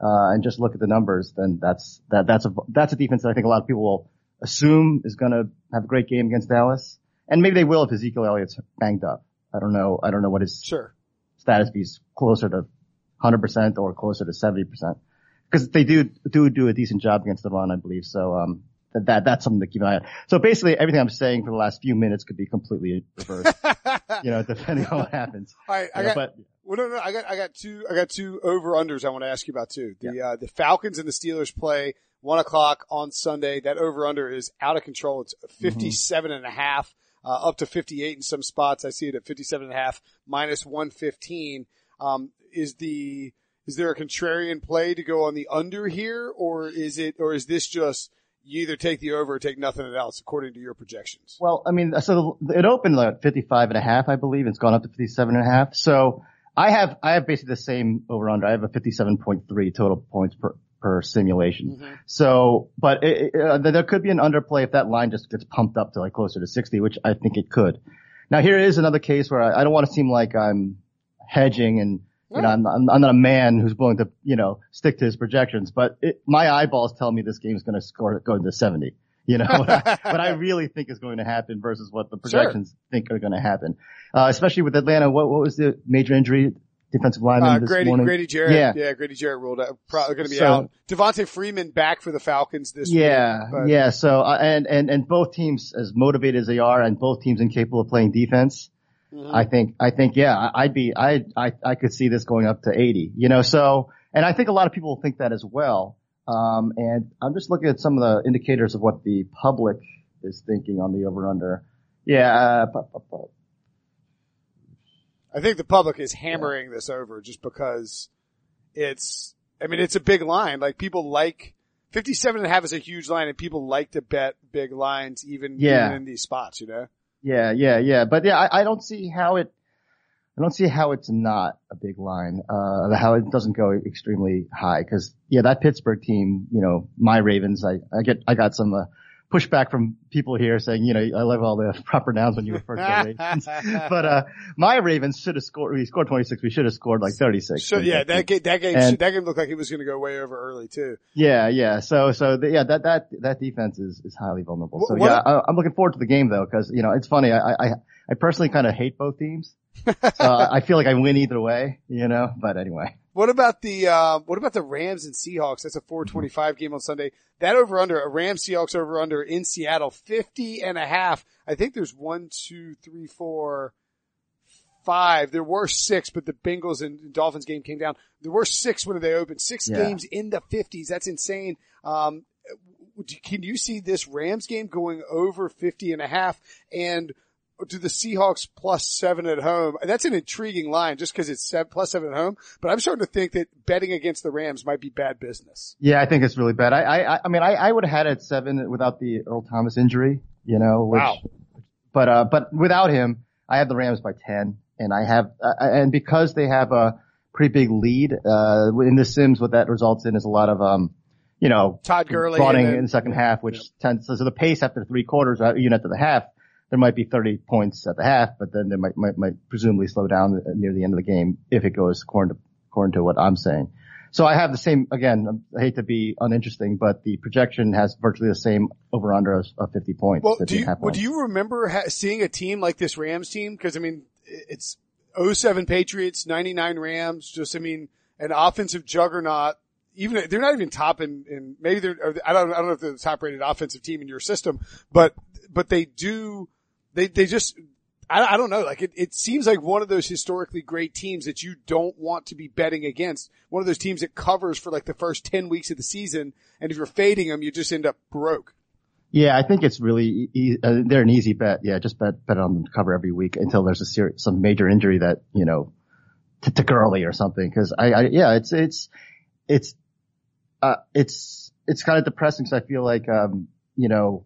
[SPEAKER 3] uh, and just look at the numbers, then that's, that, that's a, that's a defense that I think a lot of people will assume is going to have a great game against Dallas. And maybe they will if Ezekiel Elliott's banged up. I don't know. I don't know what his
[SPEAKER 1] sure.
[SPEAKER 3] status is closer to 100% or closer to 70% because they do do do a decent job against the run, I believe. So um, that that's something to keep an eye on. So basically, everything I'm saying for the last few minutes could be completely reversed. you know, depending on what happens.
[SPEAKER 1] All right, I got. But, well, no, no, I got, I got two, I got two over unders I want to ask you about too. The, yeah. uh, the Falcons and the Steelers play one o'clock on Sunday. That over under is out of control. It's 57 mm-hmm. and a half, uh, up to 58 in some spots. I see it at 57 and a half minus 115. Um, is the, is there a contrarian play to go on the under here, or is it, or is this just you either take the over or take nothing else according to your projections?
[SPEAKER 3] Well, I mean, so it opened at 55 and a half, I believe. It's gone up to 57 and a half. So I have, I have basically the same over under. I have a 57.3 total points per, per simulation. Mm-hmm. So, but it, it, uh, there could be an underplay if that line just gets pumped up to like closer to 60, which I think it could. Now here is another case where I, I don't want to seem like I'm hedging and you know, I'm, I'm, I'm, not a man who's willing to, you know, stick to his projections, but it, my eyeballs tell me this game is going to score, go into 70. You know, what I, what I really think is going to happen versus what the projections sure. think are going to happen. Uh, especially with Atlanta. What, what was the major injury? Defensive lineman uh,
[SPEAKER 1] this Grady,
[SPEAKER 3] morning?
[SPEAKER 1] Grady Jarrett. Yeah. yeah, Grady Jarrett ruled out. Probably going to be so, out. Devonta Freeman back for the Falcons this
[SPEAKER 3] yeah,
[SPEAKER 1] week.
[SPEAKER 3] Yeah, yeah. So, uh, and, and, and both teams as motivated as they are and both teams incapable of playing defense. Mm-hmm. I think, I think, yeah, I'd be, I, I, I could see this going up to 80, you know, so, and I think a lot of people think that as well. Um, and I'm just looking at some of the indicators of what the public is thinking on the over under. Yeah. Uh,
[SPEAKER 1] I think the public is hammering this over just because it's, I mean, it's a big line. Like people like, 57 and a half is a huge line and people like to bet big lines even, yeah. even in these spots, you know?
[SPEAKER 3] Yeah, yeah, yeah. But yeah, I, I don't see how it, I don't see how it's not a big line, uh, how it doesn't go extremely high. Cause yeah, that Pittsburgh team, you know, my Ravens, I, I get, I got some, uh, pushback from people here saying, you know, I love all the proper nouns when you refer to the Ravens. but, uh, my Ravens should have scored, we scored 26. We should have scored like 36.
[SPEAKER 1] So yeah, that game, that game, and, that game looked like it was going to go way over early too.
[SPEAKER 3] Yeah, yeah. So, so the, yeah, that, that, that defense is, is highly vulnerable. So what, yeah, I, am looking forward to the game though, cause, you know, it's funny. I, I, I personally kind of hate both teams. I feel like I win either way, you know, but anyway.
[SPEAKER 1] What about the uh, what about the Rams and Seahawks? That's a 425 game on Sunday. That over under a Rams Seahawks over under in Seattle 50 and a half. I think there's one, two, three, four, five. There were six, but the Bengals and Dolphins game came down. There were six when they opened. Six yeah. games in the 50s. That's insane. Um, can you see this Rams game going over 50 and a half? And to the Seahawks plus seven at home. That's an intriguing line just because it's seven, plus seven at home. But I'm starting to think that betting against the Rams might be bad business.
[SPEAKER 3] Yeah, I think it's really bad. I, I, I mean, I, I would have had it at seven without the Earl Thomas injury, you know, which,
[SPEAKER 1] wow.
[SPEAKER 3] but, uh, but without him, I have the Rams by 10 and I have, uh, and because they have a pretty big lead, uh, in the Sims, what that results in is a lot of, um, you know,
[SPEAKER 1] Todd Gurley
[SPEAKER 3] running in the second half, which tends, so the pace after three quarters, uh, even after the half, there might be 30 points at the half, but then they might, might, might presumably slow down near the end of the game if it goes according to, according to what I'm saying. So I have the same, again, I hate to be uninteresting, but the projection has virtually the same over under of 50 points.
[SPEAKER 1] Well, do you, well, do you remember ha- seeing a team like this Rams team? Cause I mean, it's 07 Patriots, 99 Rams, just, I mean, an offensive juggernaut, even they're not even top in, in maybe they're I don't I don't know if they're the top rated offensive team in your system, but but they do they they just I, I don't know like it it seems like one of those historically great teams that you don't want to be betting against. One of those teams that covers for like the first ten weeks of the season, and if you're fading them, you just end up broke.
[SPEAKER 3] Yeah, I think it's really e- uh, they're an easy bet. Yeah, just bet bet on them to cover every week until there's a ser- some major injury that you know to, to Gurley or something. Because I, I yeah, it's it's it's uh it's it's kind of depressing because I feel like um you know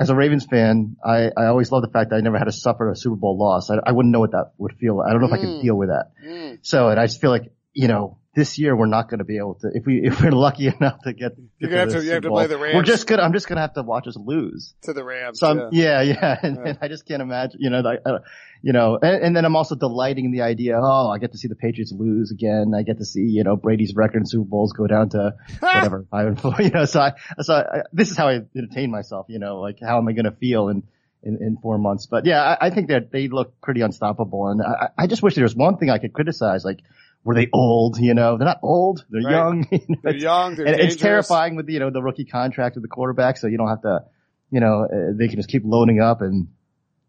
[SPEAKER 3] as a Ravens fan, I I always love the fact that I never had to suffer a Super Bowl loss. I, I wouldn't know what that would feel. I don't know if I could
[SPEAKER 1] Mm.
[SPEAKER 3] deal with that.
[SPEAKER 1] Mm.
[SPEAKER 3] So, and I just feel like you know. This year we're not going to be able to if we if we're lucky enough to get.
[SPEAKER 1] You're gonna have to- you have to play the Rams.
[SPEAKER 3] We're just gonna I'm just gonna have to watch us lose.
[SPEAKER 1] To the Rams.
[SPEAKER 3] So I'm,
[SPEAKER 1] yeah.
[SPEAKER 3] yeah, yeah, and,
[SPEAKER 1] Yeah.
[SPEAKER 3] and I just can't imagine, you know, like, uh, you know, and, and then I'm also delighting in the idea. Oh, I get to see the Patriots lose again. I get to see, you know, Brady's record in Super Bowls go down to whatever five and four. You know, so I, so I, this is how I entertain myself. You know, like how am I going to feel in, in in four months? But yeah, I, I think that they look pretty unstoppable, and I, I just wish there was one thing I could criticize, like. Were they old? You know, they're not old. They're
[SPEAKER 1] Right.
[SPEAKER 3] young. you know,
[SPEAKER 1] They're young. They're
[SPEAKER 3] and
[SPEAKER 1] dangerous.
[SPEAKER 3] it's terrifying with you know the rookie contract with the quarterback, so you don't have to, you know, uh, they can just keep loading up and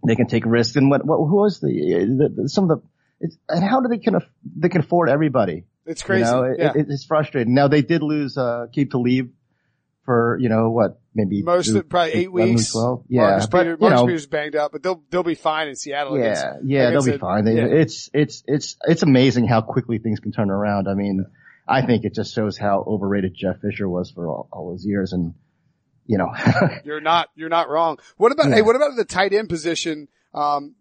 [SPEAKER 3] they can take risks. And what, what who was the, the, the some of the, it's, and how do they can aff- they can afford everybody?
[SPEAKER 1] It's crazy.
[SPEAKER 3] You know,
[SPEAKER 1] yeah.
[SPEAKER 3] it, it's frustrating. Now they did lose uh keep to leave for you know what maybe
[SPEAKER 1] Most
[SPEAKER 3] two-
[SPEAKER 1] probably eight
[SPEAKER 3] 11,
[SPEAKER 1] weeks.
[SPEAKER 3] 12? Yeah,
[SPEAKER 1] Marcus,
[SPEAKER 3] but
[SPEAKER 1] Peter, Marcus
[SPEAKER 3] know,
[SPEAKER 1] Peters banged up, but they'll they'll be fine in Seattle. against-
[SPEAKER 3] yeah, yeah, they'll be
[SPEAKER 1] a-
[SPEAKER 3] fine. They,
[SPEAKER 1] yeah.
[SPEAKER 3] It's it's it's it's amazing how quickly things can turn around. I mean, I think it just shows how overrated Jeff Fisher was for all, all those years, and you know,
[SPEAKER 1] You're not you're not wrong. What about
[SPEAKER 3] Yeah.
[SPEAKER 1] hey? What about the tight end position? Um,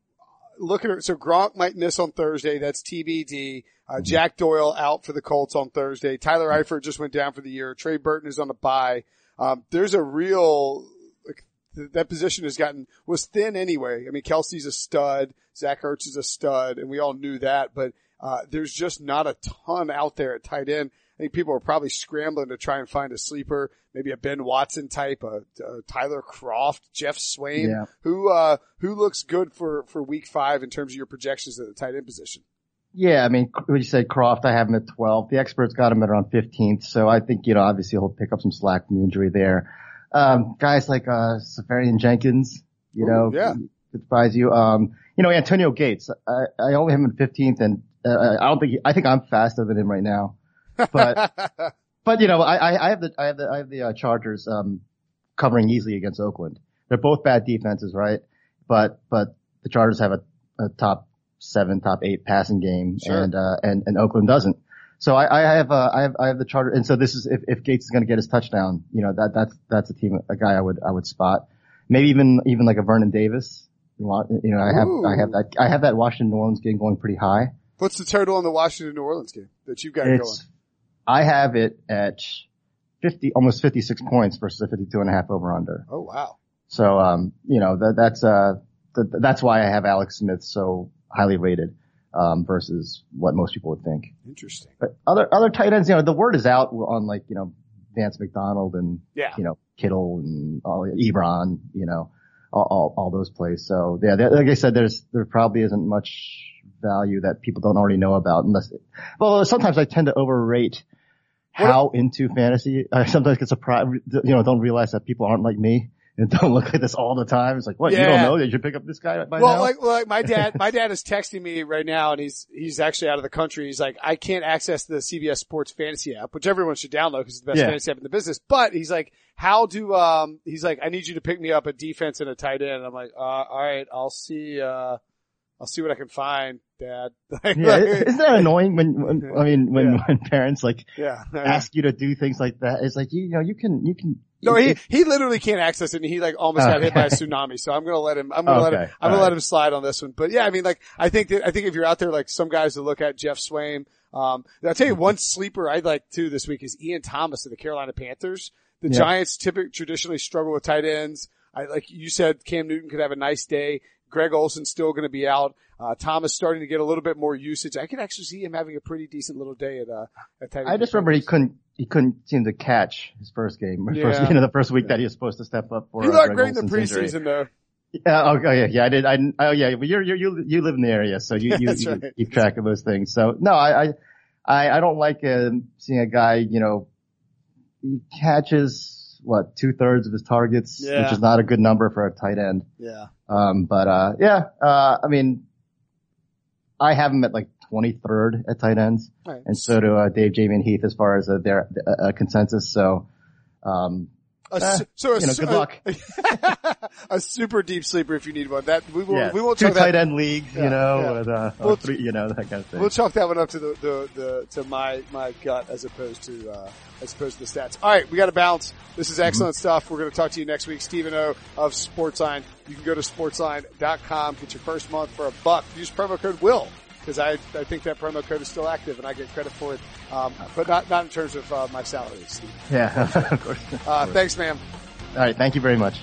[SPEAKER 1] looking at her so Gronk might miss on Thursday. That's TBD. Uh,
[SPEAKER 3] Mm-hmm.
[SPEAKER 1] Jack Doyle out for the Colts on Thursday. Tyler Eifert just went down for the year. Trey Burton is on a bye. Um, there's a real like, that position has gotten was thin anyway. I mean, Kelce's a stud. Zach Ertz is a stud, and we all knew that. But uh, there's just not a ton out there at tight end. I think people are probably scrambling to try and find a sleeper, maybe a Ben Watson type, a, a Tyler Kroft, Geoff Swaim,
[SPEAKER 3] Yeah.
[SPEAKER 1] who uh, who looks good for for Week Five in terms of your projections at the tight end position.
[SPEAKER 3] Yeah, I mean, when you said Kroft, I have him at 12. The experts got him at around 15th. So I think, you know, obviously he'll pick up some slack from the injury there. Um, guys like, uh, Seferian-Jenkins, you
[SPEAKER 1] Ooh,
[SPEAKER 3] know,
[SPEAKER 1] yeah.
[SPEAKER 3] could surprise you. Um, you know, Antonio Gates, I, I only have him at 15th and, uh, I don't think, he, I think I'm faster than him right now. But, but you know, I, I, I have the, I have the, I have the, uh, Chargers, um, covering easily against Oakland. They're both bad defenses, right? But, but the Chargers have a, a top seven, top eight passing game
[SPEAKER 1] Sure.
[SPEAKER 3] and, uh, and, and Oakland doesn't. So I, I have, uh, I have, I have the Charter. And so this is, if, if Gates is going to get his touchdown, you know, that, that's, that's a team, a guy I would, I would spot. Maybe even, even like a Vernon Davis. You know, I have, I have that, I have that Washington New Orleans game going pretty high.
[SPEAKER 1] What's the total on the Washington New Orleans game that you've got going?
[SPEAKER 3] It's, I have it at 50, almost 56 points versus a 52 and a half over under.
[SPEAKER 1] Oh wow.
[SPEAKER 3] So, um, you know, that, that's, uh, th- that's why I have Alex Smith so highly rated, um, versus what most people would think.
[SPEAKER 1] Interesting.
[SPEAKER 3] But other, other tight ends, you know, the word is out on like, you know, Vance McDonald and,
[SPEAKER 1] Yeah.
[SPEAKER 3] you know, Kittle and all, Ebron, you know, all, all, all those plays. So yeah, like I said, there's, there probably isn't much value that people don't already know about unless, It, well, sometimes I tend to overrate how into fantasy. I sometimes get surprised, you know, don't realize that people aren't like me and don't look like this all the time. It's like, what? You don't know that you pick up this guy by
[SPEAKER 1] Well,
[SPEAKER 3] now?
[SPEAKER 1] like, well, like my dad, my dad is texting me right now and he's, he's actually out of the country. He's like, I can't access the CBS Sports Fantasy app, which everyone should download because it's the best
[SPEAKER 3] Yeah.
[SPEAKER 1] fantasy app in the business. But he's like, how do, um, he's like, I need you to pick me up a defense and a tight end. And I'm like, uh, all right, I'll see, uh, I'll see what I can find, dad. Like,
[SPEAKER 3] yeah, isn't that annoying when, when I mean, when,
[SPEAKER 1] Yeah.
[SPEAKER 3] when parents like
[SPEAKER 1] yeah.
[SPEAKER 3] ask you to do things like that? It's like, you, you know, you can, you can.
[SPEAKER 1] No, he, he literally can't access it and he like almost got hit by a tsunami. So I'm going to let him, I'm going to let him, I'm going to let him slide on this one. But yeah, I mean, like, I think that, I think if you're out there, like some guys to look at Geoff Swaim, um, I'll tell you one sleeper I'd like to this week is Ian Thomas of the Carolina Panthers. The
[SPEAKER 3] Yeah.
[SPEAKER 1] Giants typically traditionally struggle with tight ends. I, like you said, Cam Newton could have a nice day. Greg Olsen's still going to be out. Uh, Thomas starting to get a little bit more usage. I could actually see him having a pretty decent little day at, uh, at tight end.
[SPEAKER 3] I just remember he couldn't, he couldn't seem to catch his first game, or first, you know, the first week that he was supposed to step up for.
[SPEAKER 1] He
[SPEAKER 3] uh,
[SPEAKER 1] looked
[SPEAKER 3] Greg
[SPEAKER 1] great in the
[SPEAKER 3] Olsen's injury.
[SPEAKER 1] preseason though.
[SPEAKER 3] Yeah, oh, oh, yeah, yeah, I did. I, oh yeah, but you're, you're, you, you live in the area, so you, you, you
[SPEAKER 1] right.
[SPEAKER 3] keep track of those things. So no, I, I, I, I don't like uh, seeing a guy, you know, he catches what two thirds of his targets,
[SPEAKER 1] Yeah.
[SPEAKER 3] which is not a good number for a tight end.
[SPEAKER 1] Yeah.
[SPEAKER 3] Um, but uh, yeah, uh, I mean, I have him at like 23rd at tight ends,
[SPEAKER 1] Right.
[SPEAKER 3] and so do uh, Dave, Jamie, and Heath as far as uh, their uh, consensus. So, um,
[SPEAKER 1] A
[SPEAKER 3] Eh,
[SPEAKER 1] so a
[SPEAKER 3] you know, good luck.
[SPEAKER 1] a super deep sleeper if you need one. That we will.
[SPEAKER 3] yeah,
[SPEAKER 1] We won't
[SPEAKER 3] two
[SPEAKER 1] talk
[SPEAKER 3] tight
[SPEAKER 1] that.
[SPEAKER 3] end league,
[SPEAKER 1] Yeah,
[SPEAKER 3] you know,
[SPEAKER 1] yeah.
[SPEAKER 3] with uh,
[SPEAKER 1] Well,
[SPEAKER 3] three, you know, that kind of thing.
[SPEAKER 1] We'll chalk that one up to the, the, the to my my gut as opposed to uh, as opposed to the stats. All right, we got to bounce. This is excellent stuff. We're going to talk to you next week, Stephen O of Sportsline. You can go to sportsline.com, get your first month for a buck. Use promo code Will because I I think that promo code is still active and I get credit for it, um, but not not in terms of uh, my salary, Steve.
[SPEAKER 3] yeah, of course.
[SPEAKER 1] Uh, thanks, ma'am.
[SPEAKER 3] All right, thank you very much.